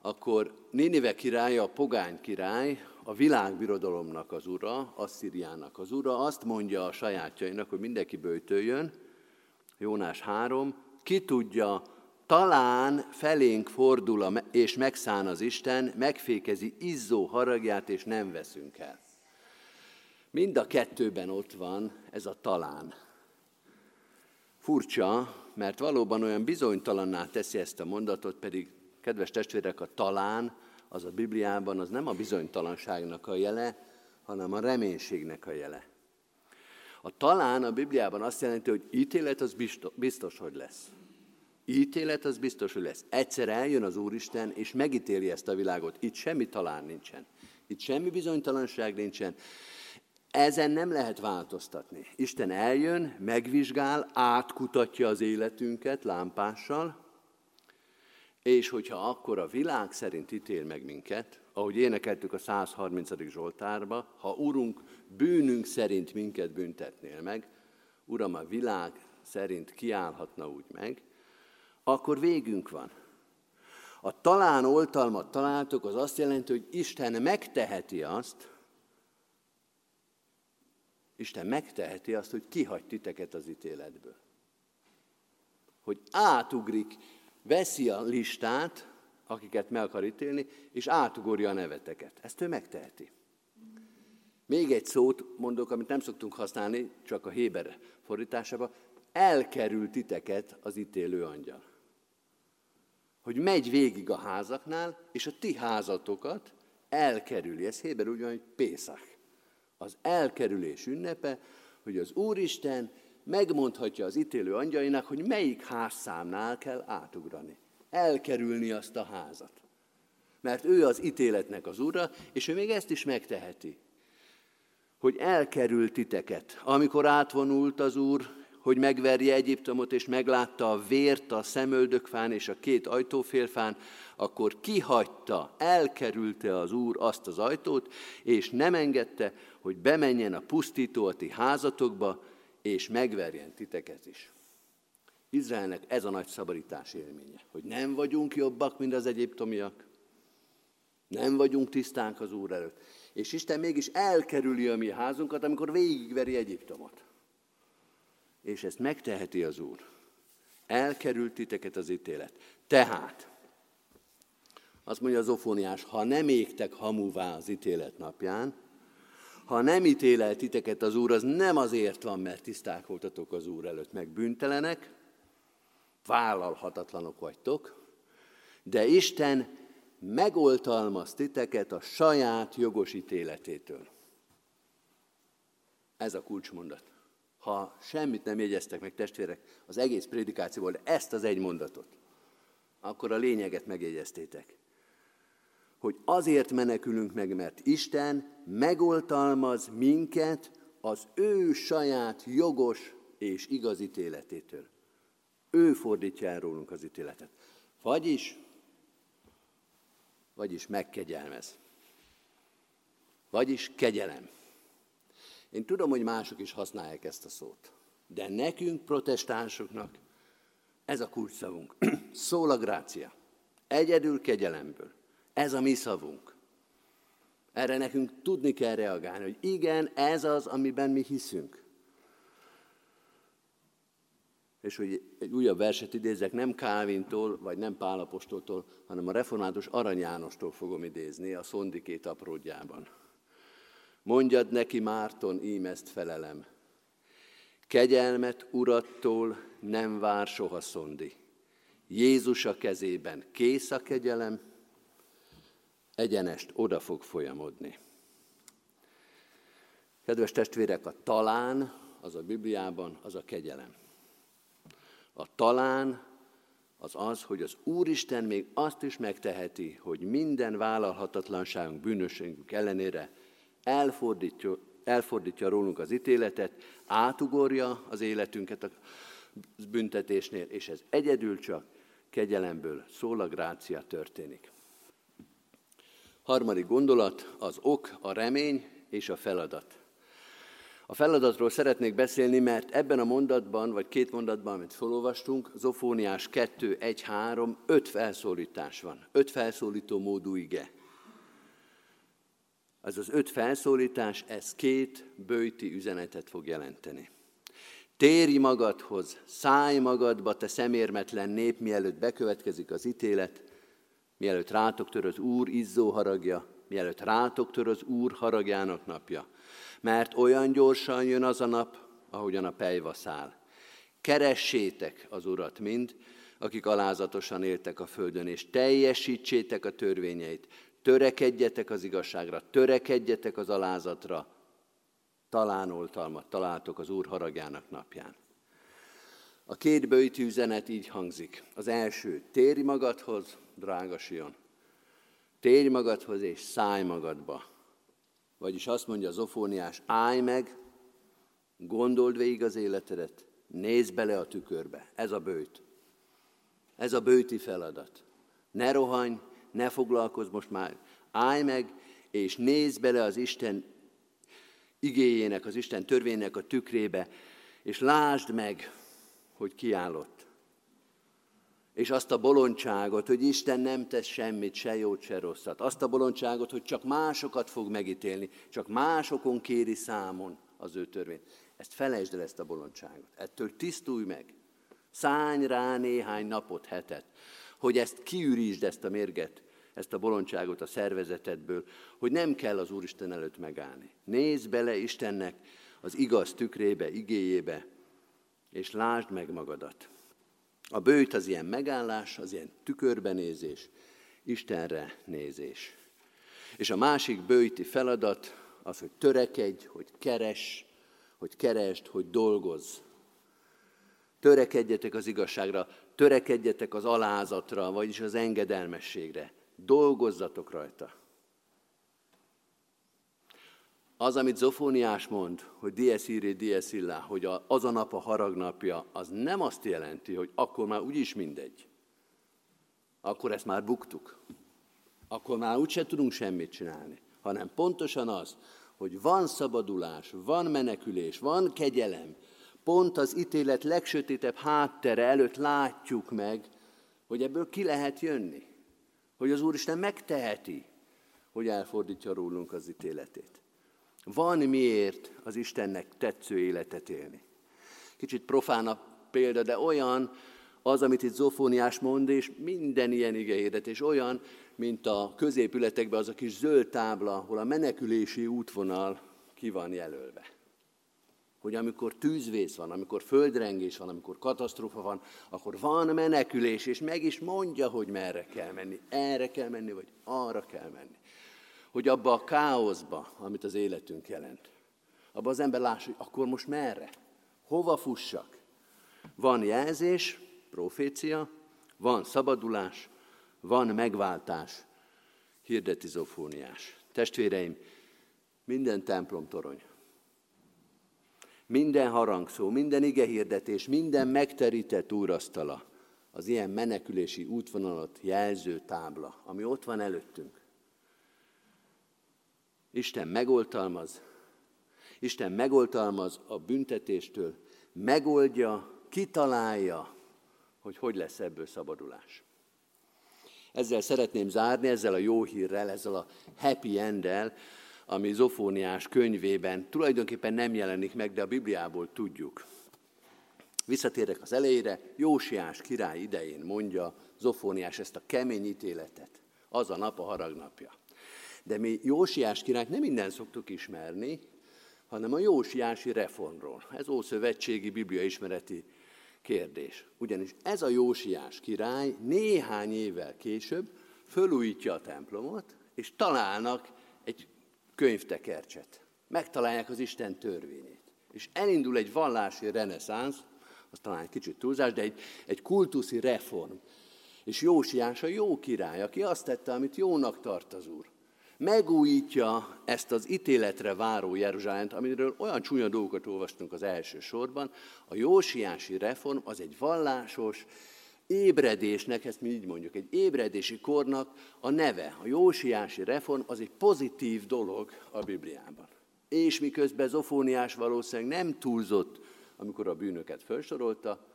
akkor Nénive királya, a pogány király, a világbirodalomnak az ura, Asszíriának az ura, azt mondja a sajátjainak, hogy mindenki bőtöljön, Jónás 3, ki tudja, talán felénk fordul és megszán az Isten, megfékezi izzó haragját, és nem veszünk el. Mind a kettőben ott van ez a talán. Furcsa, mert valóban olyan bizonytalanná teszi ezt a mondatot, pedig Kedves testvérek, a talán az a Bibliában az nem a bizonytalanságnak a jele, hanem a reménységnek a jele. A talán a Bibliában azt jelenti, hogy ítélet az biztos, hogy lesz. Ítélet az biztos, hogy lesz. Egyszer eljön az Úristen, és megítéli ezt a világot. Itt semmi talán nincsen. Itt semmi bizonytalanság nincsen. Ezen nem lehet változtatni. Isten eljön, megvizsgál, átkutatja az életünket lámpással, és hogyha akkor a világ szerint ítél meg minket, ahogy énekeltük a 130. Zsoltárba, ha Urunk bűnünk szerint minket büntetnél meg, Uram, a világ szerint kiállhatna úgy meg, akkor végünk van. A talán oltalmat találtok, az azt jelenti, hogy Isten megteheti azt, Isten megteheti azt, hogy kihagy titeket az ítéletből. Hogy átugrik veszi a listát, akiket meg akar ítélni, és átugorja a neveteket. Ezt ő megteheti. Még egy szót mondok, amit nem szoktunk használni, csak a Héber fordításában, elkerül titeket az ítélő angyal. Hogy megy végig a házaknál, és a ti házatokat elkerüli. Ez Héber úgy van, hogy Pészak. Az elkerülés ünnepe, hogy az Úristen megmondhatja az ítélő angyainak, hogy melyik házszámnál kell átugrani. Elkerülni azt a házat. Mert ő az ítéletnek az ura, és ő még ezt is megteheti. Hogy elkerült titeket. Amikor átvonult az úr, hogy megverje Egyiptomot, és meglátta a vért a szemöldökfán és a két ajtófélfán, akkor kihagyta, elkerülte az Úr azt az ajtót, és nem engedte, hogy bemenjen a pusztító a ti házatokba, és megverjen titeket is. Izraelnek ez a nagy szabadítás élménye, hogy nem vagyunk jobbak, mint az egyiptomiak, nem vagyunk tisztánk az Úr előtt. És Isten mégis elkerüli a mi házunkat, amikor végigveri Egyiptomot. És ezt megteheti az Úr. Elkerült titeket az ítélet. Tehát, azt mondja az ofóniás, ha nem égtek hamuvá az ítélet napján, ha nem ítélel titeket az Úr, az nem azért van, mert tiszták voltatok az Úr előtt, meg bűntelenek, vállalhatatlanok vagytok, de Isten megoltalmaz titeket a saját jogos ítéletétől. Ez a kulcsmondat. Ha semmit nem jegyeztek meg, testvérek, az egész prédikációból, ezt az egy mondatot, akkor a lényeget megjegyeztétek hogy azért menekülünk meg, mert Isten megoltalmaz minket az ő saját jogos és igaz ítéletétől. Ő fordítja el rólunk az ítéletet. Vagyis, vagyis megkegyelmez. Vagyis kegyelem. Én tudom, hogy mások is használják ezt a szót, de nekünk, protestánsoknak, ez a kulcsszavunk. Szól a grácia. Egyedül kegyelemből. Ez a mi szavunk. Erre nekünk tudni kell reagálni, hogy igen, ez az, amiben mi hiszünk. És hogy egy újabb verset idézek, nem Kálvintól, vagy nem Pálapostoltól, hanem a református Arany Jánostól fogom idézni a szondikét apródjában. Mondjad neki, Márton, ím ezt felelem. Kegyelmet urattól nem vár soha szondi. Jézus a kezében kész a kegyelem, egyenest oda fog folyamodni. Kedves testvérek, a talán, az a Bibliában, az a kegyelem. A talán az az, hogy az Úristen még azt is megteheti, hogy minden vállalhatatlanságunk, bűnösségünk ellenére elfordítja, elfordítja rólunk az ítéletet, átugorja az életünket a büntetésnél, és ez egyedül csak kegyelemből szól a grácia történik. Harmadik gondolat, az ok, a remény és a feladat. A feladatról szeretnék beszélni, mert ebben a mondatban, vagy két mondatban, amit felolvastunk, Zofóniás 2, 1, 3, öt felszólítás van. Öt felszólító módú ige. Ez az öt felszólítás, ez két bőti üzenetet fog jelenteni. Térj magadhoz, szállj magadba, te szemérmetlen nép, mielőtt bekövetkezik az ítélet, mielőtt rátok tör az Úr izzó haragja, mielőtt rátok tör az Úr haragjának napja. Mert olyan gyorsan jön az a nap, ahogyan a pejva száll. Keressétek az Urat mind, akik alázatosan éltek a földön, és teljesítsétek a törvényeit, törekedjetek az igazságra, törekedjetek az alázatra, talán oltalmat találtok az Úr haragjának napján. A két bőjtű üzenet így hangzik. Az első, térj magadhoz, drága Sion. Térj magadhoz és szállj magadba. Vagyis azt mondja az ofóniás, állj meg, gondold végig az életedet, nézd bele a tükörbe. Ez a bőjt. Ez a bőti feladat. Ne rohanj, ne foglalkozz most már. Állj meg, és nézd bele az Isten igéjének, az Isten törvénynek a tükrébe, és lásd meg, hogy kiállott. És azt a bolondságot, hogy Isten nem tesz semmit, se jót, se rosszat. Azt a bolondságot, hogy csak másokat fog megítélni, csak másokon kéri számon az ő törvényt. Ezt felejtsd el, ezt a bolondságot. Ettől tisztulj meg. Szállj rá néhány napot, hetet. hogy ezt kiürítsd, ezt a mérget, ezt a bolondságot a szervezetedből, hogy nem kell az Úristen előtt megállni. Nézd bele Istennek az igaz tükrébe, igéjébe, és lásd meg magadat. A bőjt az ilyen megállás, az ilyen tükörbenézés, Istenre nézés. És a másik bőjti feladat az, hogy törekedj, hogy keres, hogy keresd, hogy dolgozz. Törekedjetek az igazságra, törekedjetek az alázatra, vagyis az engedelmességre. Dolgozzatok rajta. Az, amit Zofóniás mond, hogy dies irae, dies illa, hogy az a nap a haragnapja, az nem azt jelenti, hogy akkor már úgyis mindegy. Akkor ezt már buktuk. Akkor már úgyse tudunk semmit csinálni. Hanem pontosan az, hogy van szabadulás, van menekülés, van kegyelem. Pont az ítélet legsötétebb háttere előtt látjuk meg, hogy ebből ki lehet jönni. Hogy az Úristen megteheti, hogy elfordítja rólunk az ítéletét. Van miért az Istennek tetsző életet élni. Kicsit profán a példa, de olyan az, amit itt Zofóniás mond, és minden ilyen igehirdetés olyan, mint a középületekben az a kis zöld tábla, ahol a menekülési útvonal ki van jelölve. Hogy amikor tűzvész van, amikor földrengés van, amikor katasztrófa van, akkor van menekülés, és meg is mondja, hogy merre kell menni. Erre kell menni, vagy arra kell menni hogy abba a káoszba, amit az életünk jelent, abba az ember lássa, hogy akkor most merre, hova fussak. Van jelzés, profécia, van szabadulás, van megváltás, hirdeti zofóniás. Testvéreim, minden templom torony, minden harangszó, minden igehirdetés, minden megterített úrasztala, az ilyen menekülési útvonalat jelző tábla, ami ott van előttünk. Isten megoltalmaz, Isten megoltalmaz a büntetéstől, megoldja, kitalálja, hogy hogy lesz ebből szabadulás. Ezzel szeretném zárni, ezzel a jó hírrel, ezzel a happy enddel, ami Zofóniás könyvében tulajdonképpen nem jelenik meg, de a Bibliából tudjuk. Visszatérek az elejére, Jósiás király idején mondja Zofóniás ezt a kemény ítéletet. Az a nap a haragnapja. De mi Jósiás királyt nem minden szoktuk ismerni, hanem a Jósiási reformról. Ez ószövetségi bibliaismereti kérdés. Ugyanis ez a Jósiás király néhány évvel később fölújítja a templomot, és találnak egy könyvtekercset. Megtalálják az Isten törvényét. És elindul egy vallási reneszánsz, az talán egy kicsit túlzás, de egy, egy kultuszi reform. És Jósiás a jó király, aki azt tette, amit jónak tart az Úr megújítja ezt az ítéletre váró Jeruzsálemt, amiről olyan csúnya dolgokat olvastunk az első sorban. A jósiási reform az egy vallásos, ébredésnek, ezt mi így mondjuk, egy ébredési kornak a neve. A jósiási reform az egy pozitív dolog a Bibliában. És miközben Zofóniás valószínűleg nem túlzott, amikor a bűnöket felsorolta,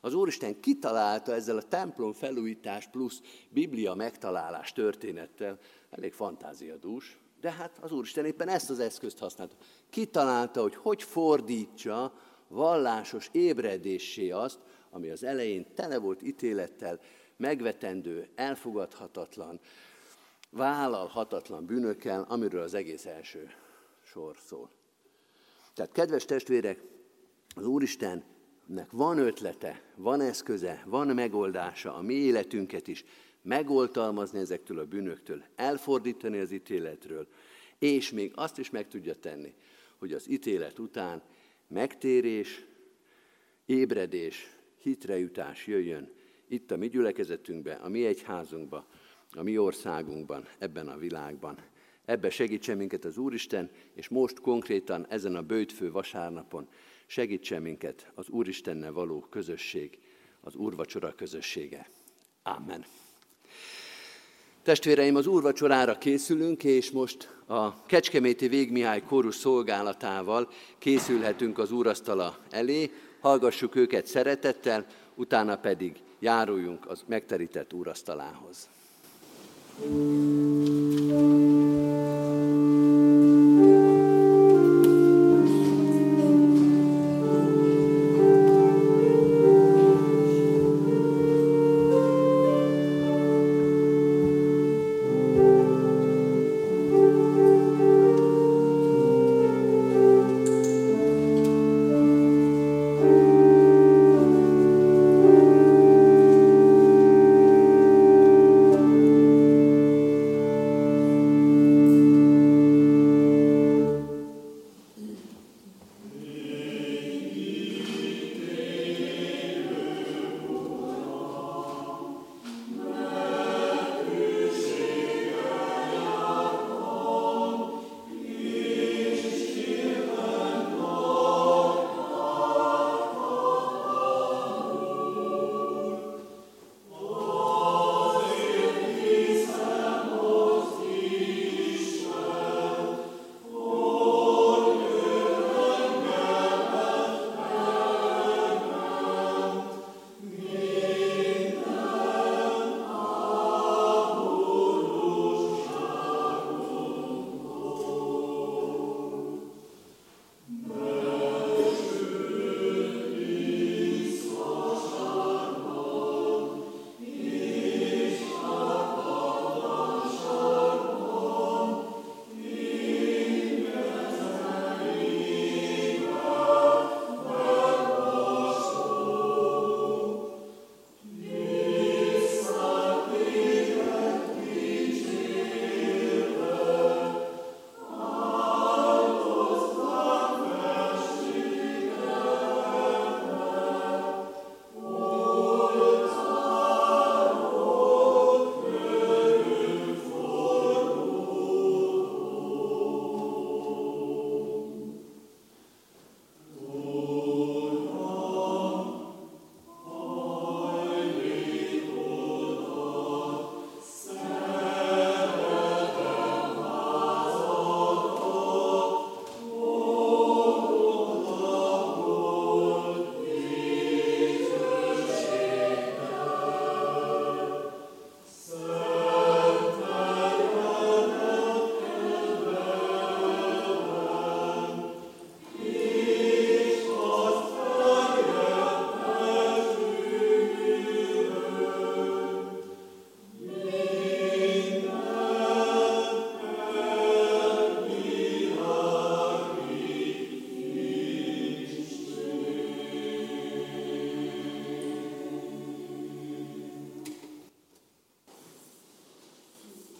az Úristen kitalálta ezzel a templom felújítás plusz Biblia megtalálás történettel, elég fantáziadús, de hát az Úristen éppen ezt az eszközt használta. Kitalálta, hogy hogy fordítsa vallásos ébredéssé azt, ami az elején tele volt ítélettel, megvetendő, elfogadhatatlan, vállalhatatlan bűnökkel, amiről az egész első sor szól. Tehát, kedves testvérek, az Úristen nek van ötlete, van eszköze, van megoldása a mi életünket is megoltalmazni ezektől a bűnöktől, elfordítani az ítéletről, és még azt is meg tudja tenni, hogy az ítélet után megtérés, ébredés, hitrejutás jöjjön itt a mi gyülekezetünkbe, a mi egyházunkba, a mi országunkban, ebben a világban. Ebbe segítsen minket az Úristen, és most konkrétan ezen a bőjtfő vasárnapon segítsen minket az Úristennel való közösség, az úrvacsora közössége. Amen. Testvéreim, az úrvacsorára készülünk, és most a Kecskeméti Végmihály kórus szolgálatával készülhetünk az úrasztala elé, hallgassuk őket szeretettel, utána pedig járuljunk az megterített úrasztalához. thank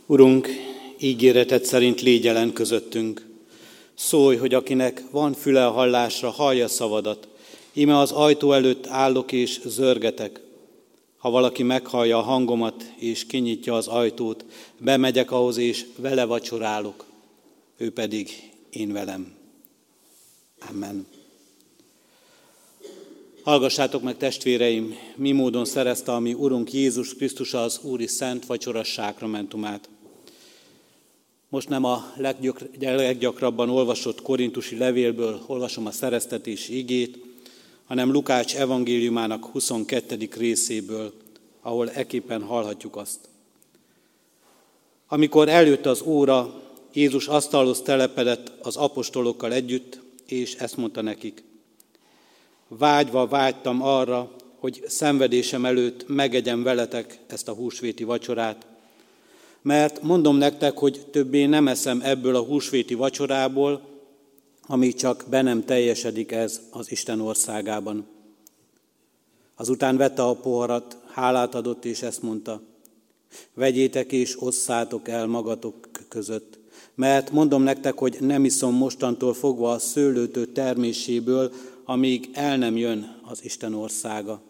Urunk, ígéretet szerint légy jelen közöttünk. Szólj, hogy akinek van füle a hallásra, hallja szavadat. Ime az ajtó előtt állok és zörgetek. Ha valaki meghallja a hangomat és kinyitja az ajtót, bemegyek ahhoz és vele vacsorálok, ő pedig én velem. Amen. Hallgassátok meg, testvéreim, mi módon szerezte a mi Urunk Jézus Krisztus az Úri Szent Vacsora sákramentumát. Most nem a leggyakrabban olvasott korintusi levélből olvasom a szereztetés igét, hanem Lukács evangéliumának 22. részéből, ahol eképpen hallhatjuk azt. Amikor eljött az óra, Jézus asztalhoz telepedett az apostolokkal együtt, és ezt mondta nekik. Vágyva vágytam arra, hogy szenvedésem előtt megegyem veletek ezt a húsvéti vacsorát, mert mondom nektek, hogy többé nem eszem ebből a húsvéti vacsorából, amíg csak be nem teljesedik ez az Isten országában. Azután vette a poharat, hálát adott, és ezt mondta, vegyétek és osszátok el magatok között, mert mondom nektek, hogy nem iszom mostantól fogva a szőlőtő terméséből, amíg el nem jön az Isten országa.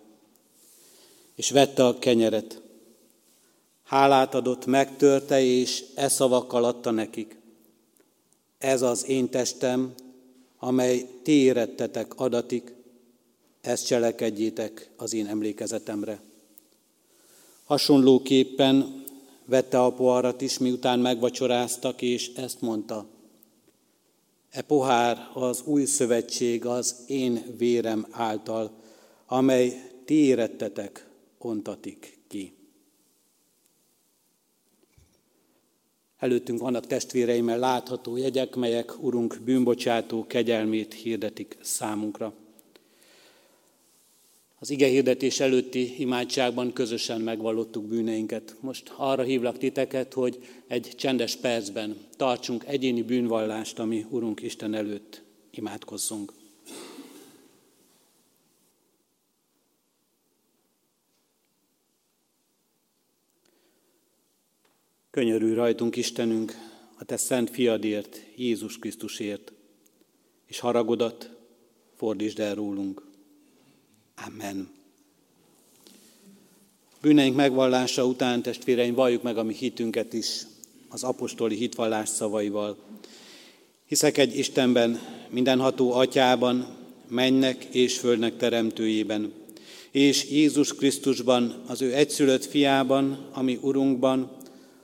És vette a kenyeret, hálát adott, megtörte, és e szavakkal adta nekik. Ez az én testem, amely ti érettetek adatik, ezt cselekedjétek az én emlékezetemre. Hasonlóképpen vette a poharat is, miután megvacsoráztak, és ezt mondta. E pohár az új szövetség az én vérem által, amely ti érettetek, ontatik ki. Előttünk vannak testvéreimmel látható jegyek, melyek Urunk bűnbocsátó kegyelmét hirdetik számunkra. Az ige hirdetés előtti imádságban közösen megvallottuk bűneinket. Most arra hívlak titeket, hogy egy csendes percben tartsunk egyéni bűnvallást, ami Urunk Isten előtt imádkozzunk. Könyörű rajtunk, Istenünk, a Te szent fiadért, Jézus Krisztusért, és haragodat fordítsd el rólunk. Amen. Bűneink megvallása után, testvéreim, valljuk meg a mi hitünket is az apostoli hitvallás szavaival. Hiszek egy Istenben, mindenható atyában, mennek és földnek teremtőjében, és Jézus Krisztusban, az ő egyszülött fiában, ami Urunkban,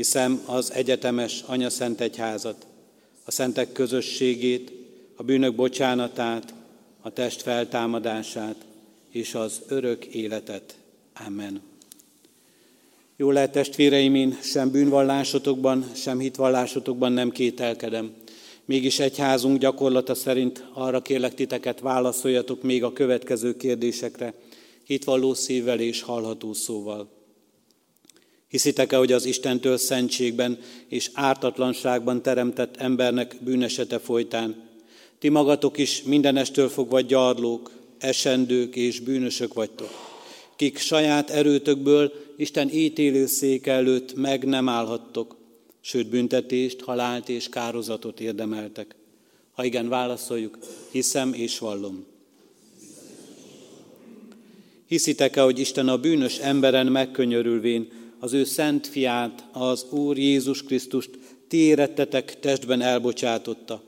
hiszem az egyetemes Anya Szent Egyházat, a szentek közösségét, a bűnök bocsánatát, a test feltámadását és az örök életet. Amen. Jó lehet testvéreim, én sem bűnvallásotokban, sem hitvallásotokban nem kételkedem. Mégis egyházunk gyakorlata szerint arra kérlek titeket, válaszoljatok még a következő kérdésekre, hitvalló szívvel és hallható szóval. Hiszitek-e, hogy az Istentől szentségben és ártatlanságban teremtett embernek bűnesete folytán? Ti magatok is mindenestől fogva gyarlók, esendők és bűnösök vagytok, kik saját erőtökből Isten ítélő szék előtt meg nem állhattok, sőt büntetést, halált és kározatot érdemeltek. Ha igen, válaszoljuk, hiszem és vallom. Hiszitek-e, hogy Isten a bűnös emberen megkönyörülvén az ő szent fiát, az Úr Jézus Krisztust ti érettetek testben elbocsátotta,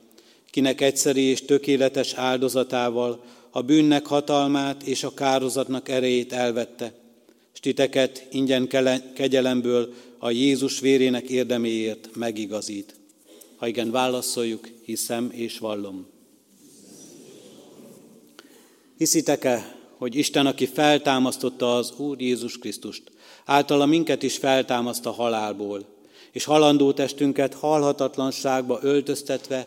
kinek egyszeri és tökéletes áldozatával a bűnnek hatalmát és a kározatnak erejét elvette, s titeket ingyen kegyelemből a Jézus vérének érdeméért megigazít. Ha igen, válaszoljuk, hiszem és vallom. Hiszitek-e, hogy Isten, aki feltámasztotta az Úr Jézus Krisztust, általa minket is feltámaszt a halálból, és halandó testünket halhatatlanságba öltöztetve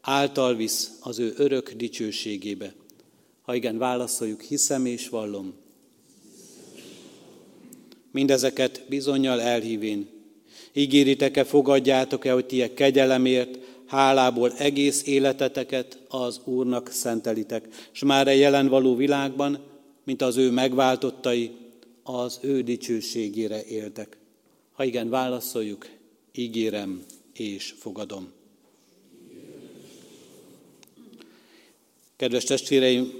által visz az ő örök dicsőségébe. Ha igen, válaszoljuk, hiszem és vallom. Mindezeket bizonyal elhívén. Ígéritek-e, fogadjátok-e, hogy ti kegyelemért, hálából egész életeteket az Úrnak szentelitek, és már a jelen való világban, mint az ő megváltottai, az ő dicsőségére éltek. Ha igen, válaszoljuk, ígérem és fogadom. Kedves testvéreim,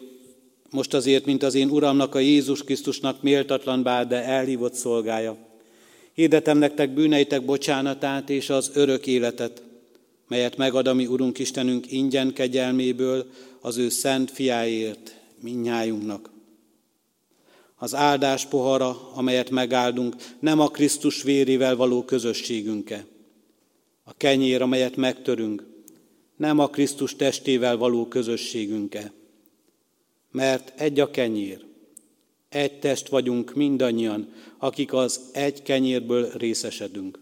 most azért, mint az én Uramnak, a Jézus Krisztusnak méltatlan bár, de elhívott szolgája. Hirdetem nektek bűneitek bocsánatát és az örök életet, melyet megad a mi Urunk Istenünk ingyen kegyelméből az ő szent fiáért minnyájunknak. Az áldás pohara, amelyet megáldunk, nem a Krisztus vérével való közösségünke. A kenyér, amelyet megtörünk, nem a Krisztus testével való közösségünke. Mert egy a kenyér, egy test vagyunk mindannyian, akik az egy kenyérből részesedünk.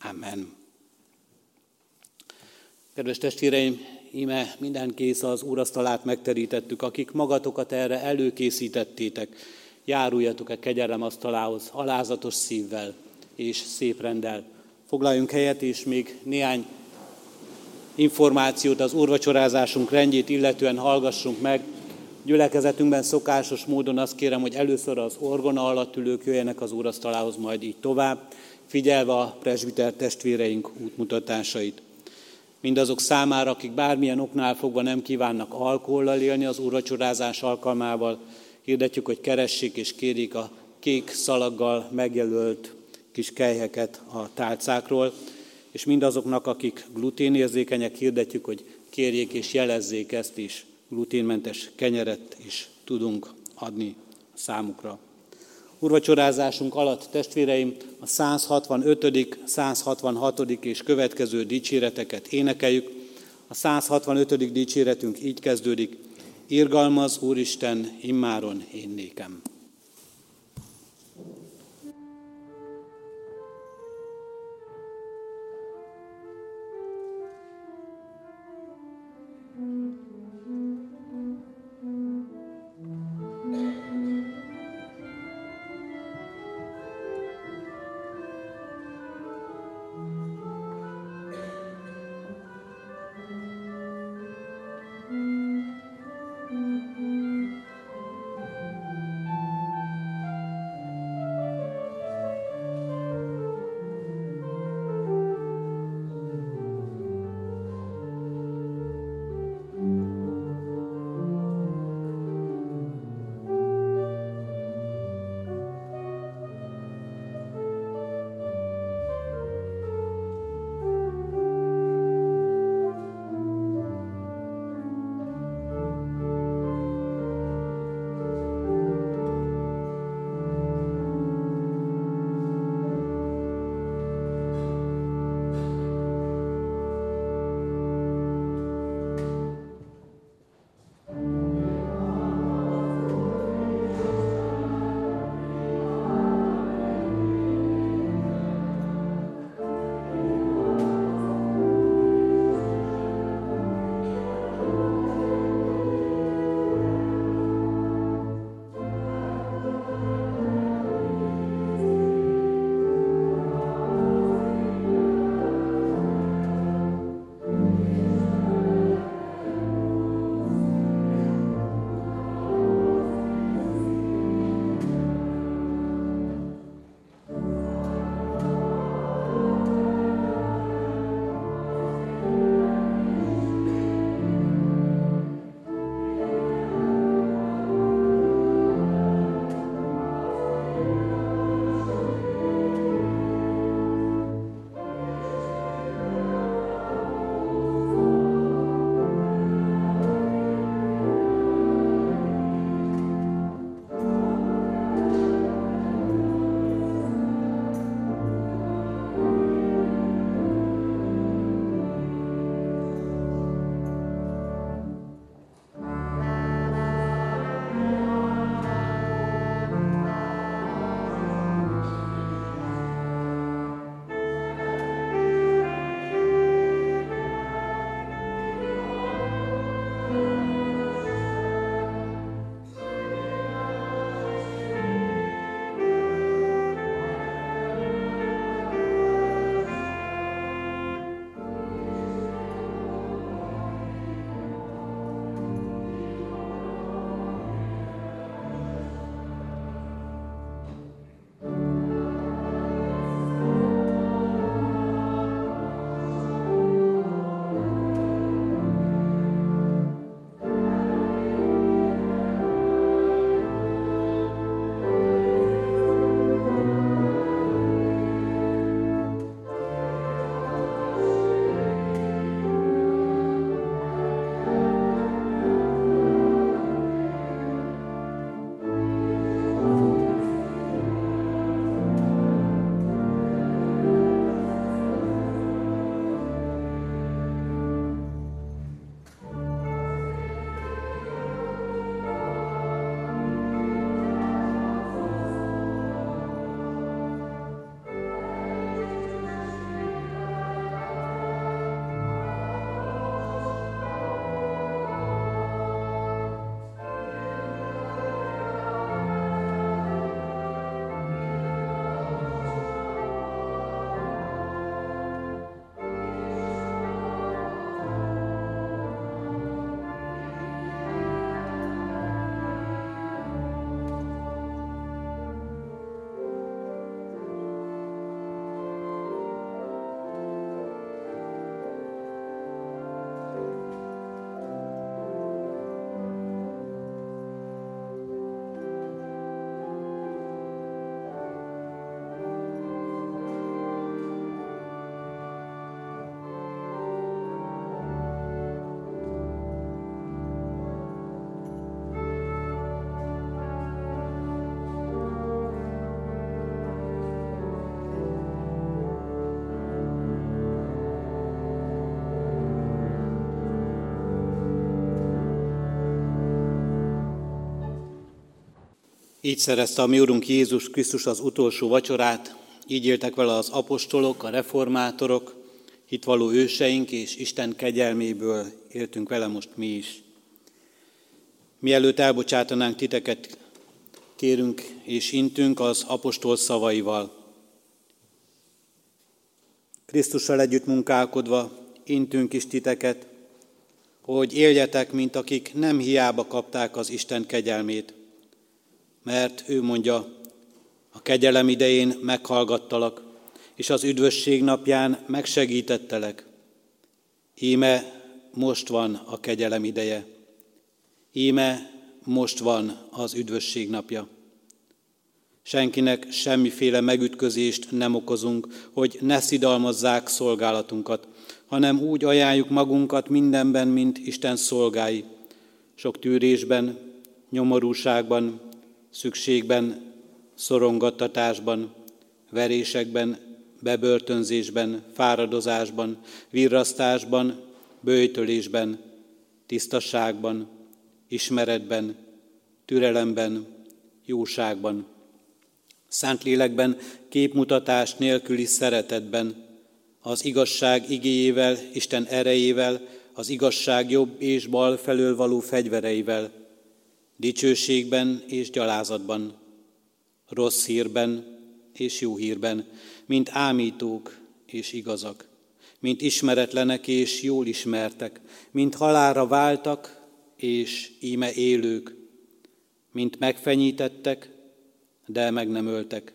Amen. Kedves testvéreim, íme minden kész az úrasztalát megterítettük, akik magatokat erre előkészítettétek, járuljatok a kegyelem asztalához alázatos szívvel és szép rendel. Foglaljunk helyet, és még néhány információt az úrvacsorázásunk rendjét illetően hallgassunk meg. Gyülekezetünkben szokásos módon azt kérem, hogy először az orgona alatt ülők jöjjenek az úrasztalához, majd így tovább, figyelve a presbiter testvéreink útmutatásait. Mindazok számára, akik bármilyen oknál fogva nem kívánnak alkohollal élni az úrvacsorázás alkalmával, hirdetjük, hogy keressék és kérik a kék szalaggal megjelölt kis kelyheket a tálcákról, és mindazoknak, akik gluténérzékenyek, hirdetjük, hogy kérjék és jelezzék ezt is, gluténmentes kenyeret is tudunk adni számukra. Urvacsorázásunk alatt, testvéreim, a 165., 166. és következő dicséreteket énekeljük. A 165. dicséretünk így kezdődik, Irgalmaz Úristen immáron én nékem. Így szerezte a mi Urunk Jézus Krisztus az utolsó vacsorát, így éltek vele az apostolok, a reformátorok, hitvaló őseink, és Isten kegyelméből éltünk vele most mi is. Mielőtt elbocsátanánk titeket, kérünk és intünk az apostol szavaival. Krisztussal együtt munkálkodva intünk is titeket, hogy éljetek, mint akik nem hiába kapták az Isten kegyelmét, mert ő mondja, a kegyelem idején meghallgattalak, és az üdvösség napján megsegítettelek. Íme most van a kegyelem ideje. Íme most van az üdvösség napja. Senkinek semmiféle megütközést nem okozunk, hogy ne szidalmazzák szolgálatunkat, hanem úgy ajánljuk magunkat mindenben, mint Isten szolgái, sok tűrésben, nyomorúságban, szükségben, szorongattatásban, verésekben, bebörtönzésben, fáradozásban, virrasztásban, bőjtölésben, tisztasságban, ismeretben, türelemben, jóságban, Szentlélekben, képmutatás nélküli szeretetben, az igazság igéjével, Isten erejével, az igazság jobb és bal felől való fegyvereivel, dicsőségben és gyalázatban, rossz hírben és jó hírben, mint ámítók és igazak, mint ismeretlenek és jól ismertek, mint halára váltak és íme élők, mint megfenyítettek, de meg nem öltek,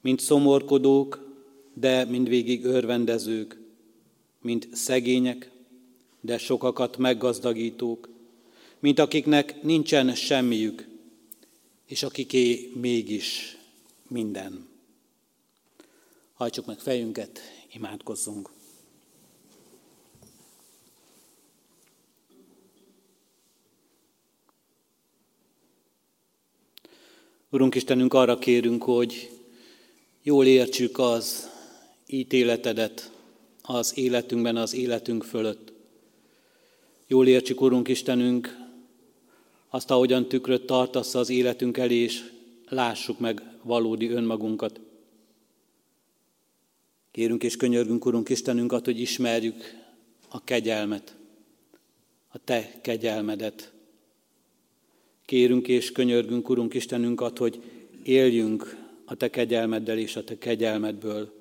mint szomorkodók, de mindvégig örvendezők, mint szegények, de sokakat meggazdagítók, mint akiknek nincsen semmiük, és akiké mégis minden. Hajtsuk meg fejünket, imádkozzunk. Urunk Istenünk, arra kérünk, hogy jól értsük az ítéletedet az életünkben, az életünk fölött. Jól értsük, Urunk Istenünk, azt, ahogyan tükröt tartasz az életünk elé, és lássuk meg valódi önmagunkat. Kérünk és könyörgünk, Urunk Istenünket, hogy ismerjük a kegyelmet, a Te kegyelmedet. Kérünk és könyörgünk, Urunk Istenünket, hogy éljünk a Te kegyelmeddel és a Te kegyelmedből,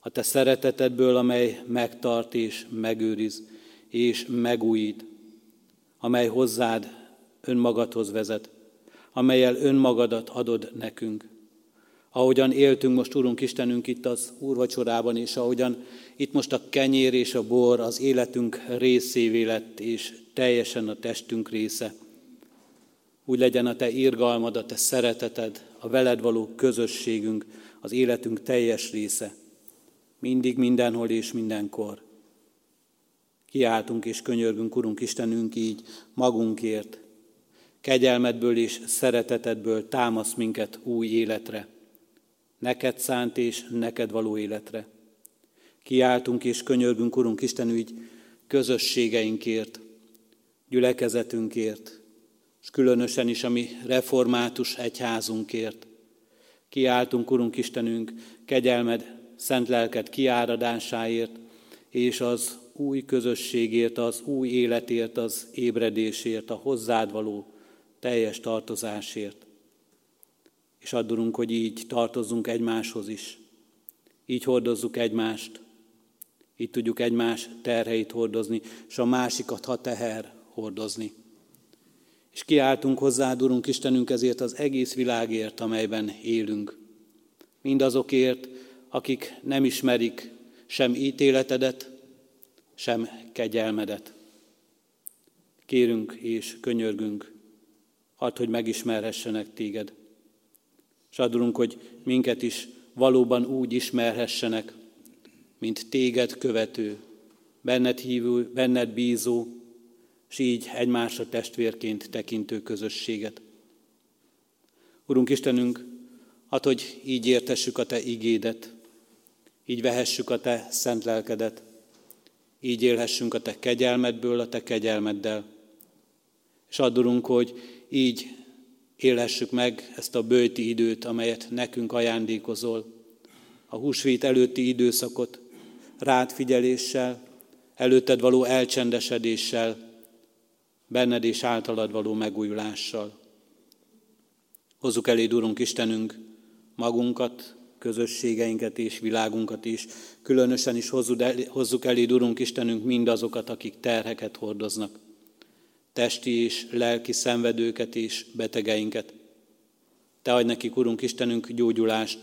a Te szeretetedből, amely megtart és megőriz és megújít, amely hozzád önmagadhoz vezet, amelyel önmagadat adod nekünk ahogyan éltünk most, Urunk Istenünk, itt az úrvacsorában, és ahogyan itt most a kenyér és a bor az életünk részévé lett, és teljesen a testünk része. Úgy legyen a Te irgalmad, a Te szereteted, a veled való közösségünk, az életünk teljes része. Mindig, mindenhol és mindenkor. Kiáltunk és könyörgünk, Urunk Istenünk, így magunkért. Kegyelmedből és szeretetedből támasz minket új életre neked szánt és neked való életre. Kiáltunk és könyörgünk, Urunk Isten, ügy közösségeinkért, gyülekezetünkért, és különösen is a mi református egyházunkért. Kiáltunk, Urunk Istenünk, kegyelmed, szent lelked kiáradásáért, és az új közösségért, az új életért, az ébredésért, a hozzád való teljes tartozásért és addurunk, hogy így tartozzunk egymáshoz is. Így hordozzuk egymást, így tudjuk egymás terheit hordozni, és a másikat, ha teher, hordozni. És kiáltunk hozzá, Urunk Istenünk, ezért az egész világért, amelyben élünk. Mindazokért, akik nem ismerik sem ítéletedet, sem kegyelmedet. Kérünk és könyörgünk, add, hogy megismerhessenek téged. És adulunk, hogy minket is valóban úgy ismerhessenek, mint téged követő, benned hívő, benned bízó, és így egymásra testvérként tekintő közösséget. Urunk Istenünk, hát, hogy így értessük a Te igédet, így vehessük a Te szent lelkedet, így élhessünk a Te kegyelmedből, a Te kegyelmeddel. És addurunk, hogy így élhessük meg ezt a bőti időt, amelyet nekünk ajándékozol, a húsvét előtti időszakot, rád figyeléssel, előtted való elcsendesedéssel, benned és általad való megújulással. Hozzuk eléd, Urunk Istenünk, magunkat, közösségeinket és világunkat is. Különösen is hozzuk eléd, Urunk Istenünk, mindazokat, akik terheket hordoznak. Testi és lelki szenvedőket és betegeinket. Te adj nekik, Urunk Istenünk, gyógyulást,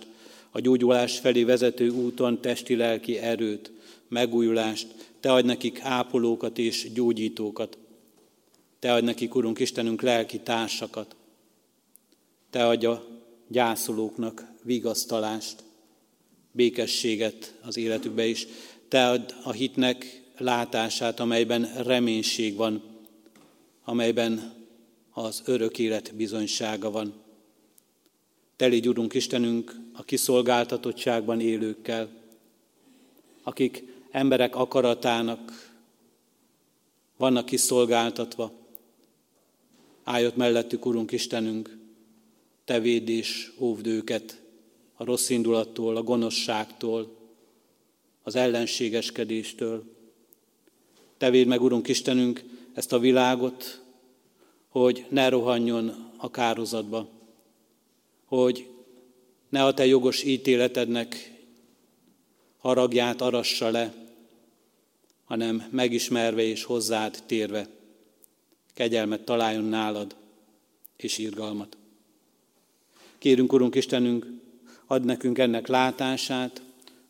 a gyógyulás felé vezető úton testi-lelki erőt, megújulást. Te adj nekik ápolókat és gyógyítókat. Te adj nekik, Urunk Istenünk, lelki társakat. Te adj a gyászolóknak vigasztalást, békességet az életükbe is. Te ad a hitnek látását, amelyben reménység van, amelyben az örök élet bizonysága van. Te légy, Istenünk, a kiszolgáltatottságban élőkkel, akik emberek akaratának vannak kiszolgáltatva. Állj mellettük, Urunk Istenünk, te véd és óvd őket a rossz indulattól, a gonoszságtól, az ellenségeskedéstől. Te véd meg, Urunk Istenünk, ezt a világot, hogy ne rohanjon a kározatba, hogy ne a te jogos ítéletednek haragját arassa le, hanem megismerve és hozzád térve kegyelmet találjon nálad és irgalmat. Kérünk, Urunk Istenünk, add nekünk ennek látását,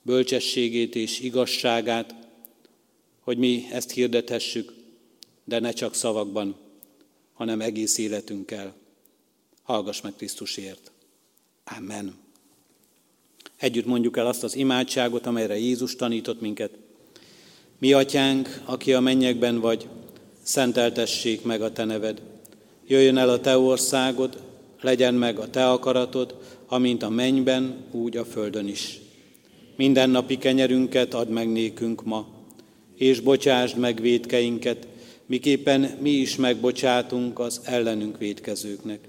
bölcsességét és igazságát, hogy mi ezt hirdethessük, de ne csak szavakban, hanem egész életünkkel. Hallgass meg Krisztusért. Amen. Együtt mondjuk el azt az imádságot, amelyre Jézus tanított minket. Mi, atyánk, aki a mennyekben vagy, szenteltessék meg a te neved. Jöjjön el a te országod, legyen meg a te akaratod, amint a mennyben, úgy a földön is. Minden napi kenyerünket add meg nékünk ma, és bocsásd meg védkeinket, miképpen mi is megbocsátunk az ellenünk védkezőknek.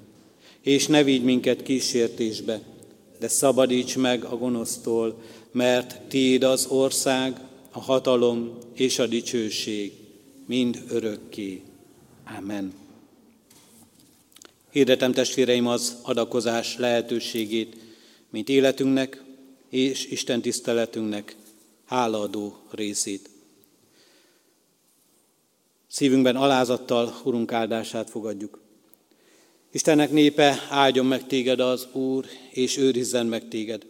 És ne vigy minket kísértésbe, de szabadíts meg a gonosztól, mert Tiéd az ország, a hatalom és a dicsőség, mind örökké. Amen. Hirdetem testvéreim az adakozás lehetőségét, mint életünknek és Isten tiszteletünknek hálaadó részét. Szívünkben alázattal Urunk áldását fogadjuk. Istennek népe, áldjon meg téged az Úr, és őrizzen meg téged.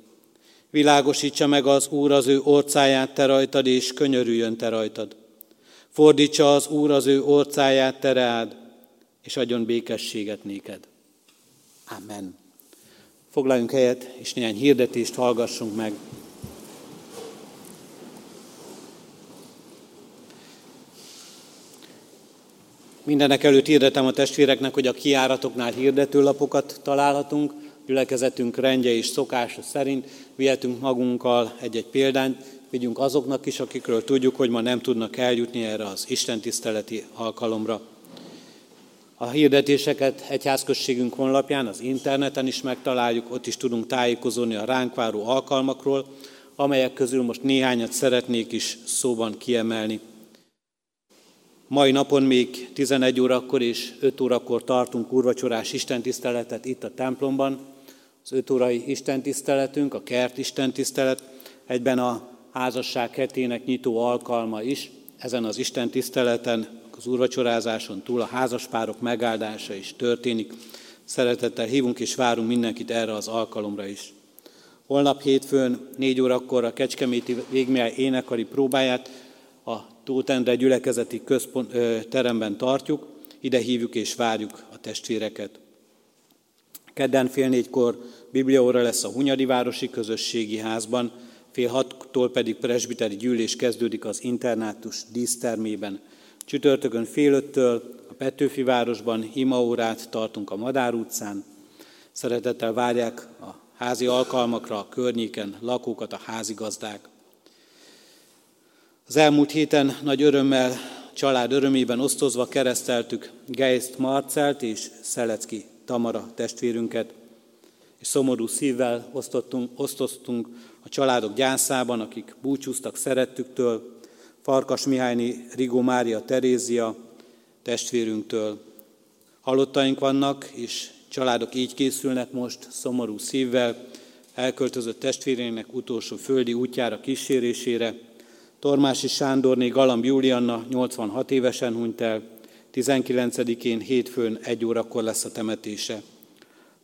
Világosítsa meg az Úr az ő orcáját te rajtad, és könyörüljön te rajtad. Fordítsa az Úr az ő orcáját te reád, és adjon békességet néked. Amen. Foglaljunk helyet, és néhány hirdetést hallgassunk meg. Mindenek előtt hirdetem a testvéreknek, hogy a kiáratoknál hirdetőlapokat találhatunk, gyülekezetünk rendje és szokása szerint vihetünk magunkkal egy-egy példányt, vigyünk azoknak is, akikről tudjuk, hogy ma nem tudnak eljutni erre az Isten tiszteleti alkalomra. A hirdetéseket egyházközségünk honlapján, az interneten is megtaláljuk, ott is tudunk tájékozódni a ránk váró alkalmakról, amelyek közül most néhányat szeretnék is szóban kiemelni. Mai napon még 11 órakor és 5 órakor tartunk úrvacsorás istentiszteletet itt a templomban. Az 5 órai istentiszteletünk, a kert istentisztelet, egyben a házasság hetének nyitó alkalma is. Ezen az istentiszteleten az úrvacsorázáson túl a házaspárok megáldása is történik. Szeretettel hívunk és várunk mindenkit erre az alkalomra is. Holnap hétfőn, négy órakor a Kecskeméti végmely énekari próbáját a Tótendre gyülekezeti központ, ö, teremben tartjuk, ide hívjuk és várjuk a testvéreket. Kedden fél négykor bibliaóra lesz a Hunyadi Városi Közösségi Házban, fél hattól pedig presbiteri gyűlés kezdődik az internátus dísztermében. Csütörtökön fél öttől a Petőfi városban imaórát tartunk a Madár utcán. Szeretettel várják a házi alkalmakra a környéken lakókat a házigazdák. Az elmúlt héten nagy örömmel, család örömében osztozva kereszteltük Geist Marcelt és Szelecki Tamara testvérünket, és szomorú szívvel osztottunk, osztoztunk a családok gyászában, akik búcsúztak szerettüktől, Farkas Mihályni Rigó Mária Terézia testvérünktől. Halottaink vannak, és családok így készülnek most szomorú szívvel, elköltözött testvérének utolsó földi útjára kísérésére. Tormási Sándorné Galamb Julianna 86 évesen hunyt el, 19-én hétfőn egy órakor lesz a temetése.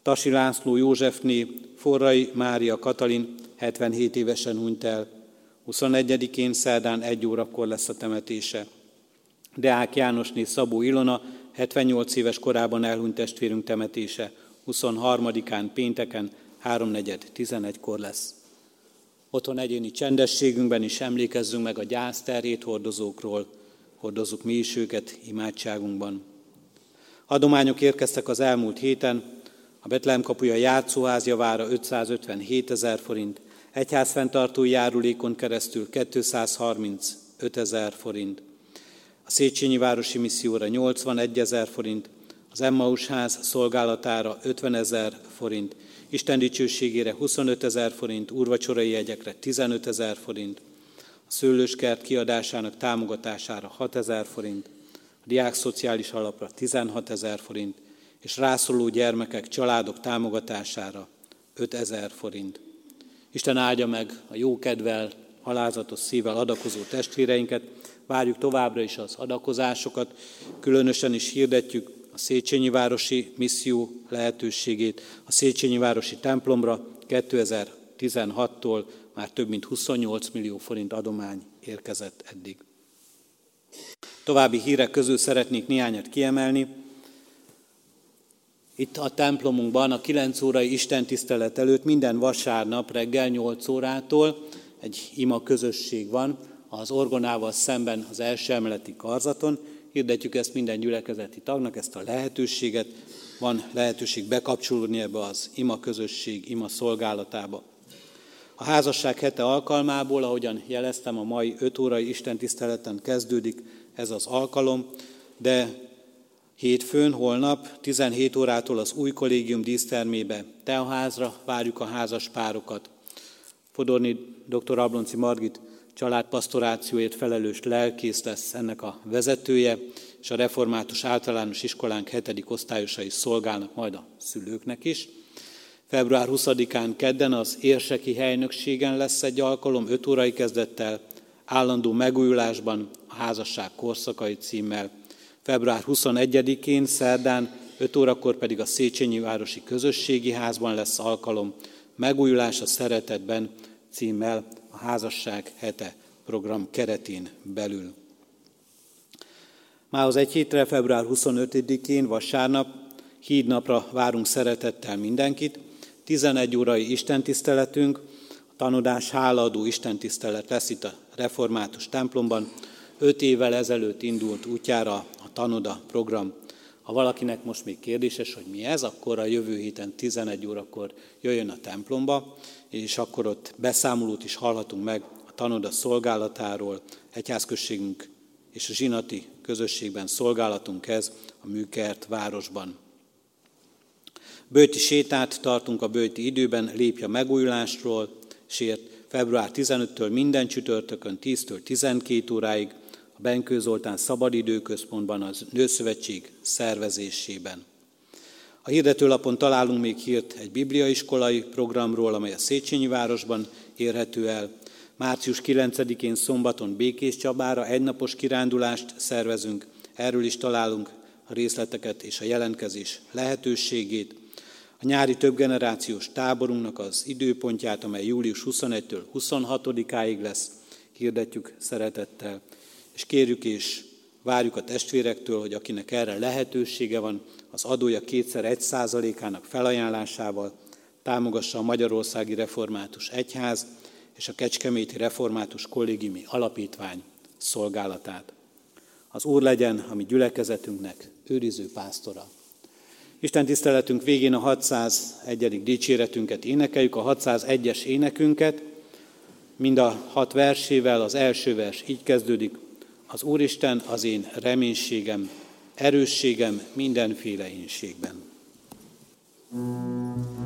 Tasi László Józsefné, Forrai Mária Katalin 77 évesen hunyt el, 21-én szerdán egy órakor lesz a temetése. Deák Jánosné Szabó Ilona 78 éves korában elhunyt testvérünk temetése, 23-án pénteken 3.4.11-kor lesz. Otthon egyéni csendességünkben is emlékezzünk meg a gyászterét hordozókról, hordozzuk mi is őket imádságunkban. Adományok érkeztek az elmúlt héten, a Betlehem kapuja játszóház javára 557 ezer forint, egyházfenntartó járulékon keresztül 235 ezer forint, a Széchenyi Városi Misszióra 81 ezer forint, az Emmaus ház szolgálatára 50 ezer forint, Isten dicsőségére 25 ezer forint, úrvacsorai jegyekre 15 ezer forint, a szőlőskert kiadásának támogatására 6 ezer forint, a diák szociális alapra 16 ezer forint, és rászoruló gyermekek, családok támogatására 5 ezer forint. Isten áldja meg a jókedvel, halázatos szívvel adakozó testvéreinket, várjuk továbbra is az adakozásokat, különösen is hirdetjük Széchenyi Városi misszió lehetőségét, a Széchenyi Városi templomra 2016-tól már több mint 28 millió forint adomány érkezett eddig. További hírek közül szeretnék néhányat kiemelni. Itt a templomunkban a 9 órai istentisztelet előtt minden vasárnap reggel 8 órától egy ima közösség van, az orgonával szemben az első emeleti karzaton. Hirdetjük ezt minden gyülekezeti tagnak, ezt a lehetőséget. Van lehetőség bekapcsolódni ebbe az ima közösség, ima szolgálatába. A házasság hete alkalmából, ahogyan jeleztem, a mai 5 órai istentiszteleten kezdődik ez az alkalom, de hétfőn, holnap 17 órától az új kollégium dísztermébe teaházra várjuk a házas párokat. Fodorni dr. Ablonci Margit családpastorációért felelős lelkész lesz ennek a vezetője, és a református általános iskolánk hetedik osztályosai szolgálnak majd a szülőknek is. Február 20-án kedden az érseki helynökségen lesz egy alkalom, 5 órai kezdettel, állandó megújulásban a házasság korszakai címmel. Február 21-én, szerdán, 5 órakor pedig a Széchenyi Városi Közösségi Házban lesz alkalom, megújulás a szeretetben címmel házasság hete program keretén belül. Mához egy hétre, február 25-én, vasárnap, hídnapra várunk szeretettel mindenkit. 11 órai istentiszteletünk, a tanodás hálaadó istentisztelet lesz itt a református templomban. Öt évvel ezelőtt indult útjára a tanoda program. Ha valakinek most még kérdéses, hogy mi ez, akkor a jövő héten 11 órakor jöjjön a templomba, és akkor ott beszámolót is hallhatunk meg a tanoda szolgálatáról, egyházközségünk és a zsinati közösségben szolgálatunk ez a műkert városban. Bőti sétát tartunk a bőti időben, lépj a megújulásról, sért február 15-től minden csütörtökön 10-től 12 óráig a Benkő Zoltán Szabadidőközpontban az Nőszövetség szervezésében. A hirdetőlapon találunk még hírt egy bibliaiskolai programról, amely a Széchenyi városban érhető el. Március 9-én szombaton Békés Csabára egynapos kirándulást szervezünk. Erről is találunk a részleteket és a jelentkezés lehetőségét. A nyári többgenerációs táborunknak az időpontját, amely július 21-től 26-áig lesz, hirdetjük szeretettel. És kérjük és várjuk a testvérektől, hogy akinek erre lehetősége van, az adója kétszer egy százalékának felajánlásával támogassa a Magyarországi Református Egyház és a Kecskeméti Református Kollégiumi Alapítvány szolgálatát. Az Úr legyen a mi gyülekezetünknek őriző pásztora. Isten tiszteletünk végén a 601. dicséretünket énekeljük, a 601-es énekünket, mind a hat versével, az első vers így kezdődik, az Úristen az én reménységem, erősségem mindenféle énségben. thank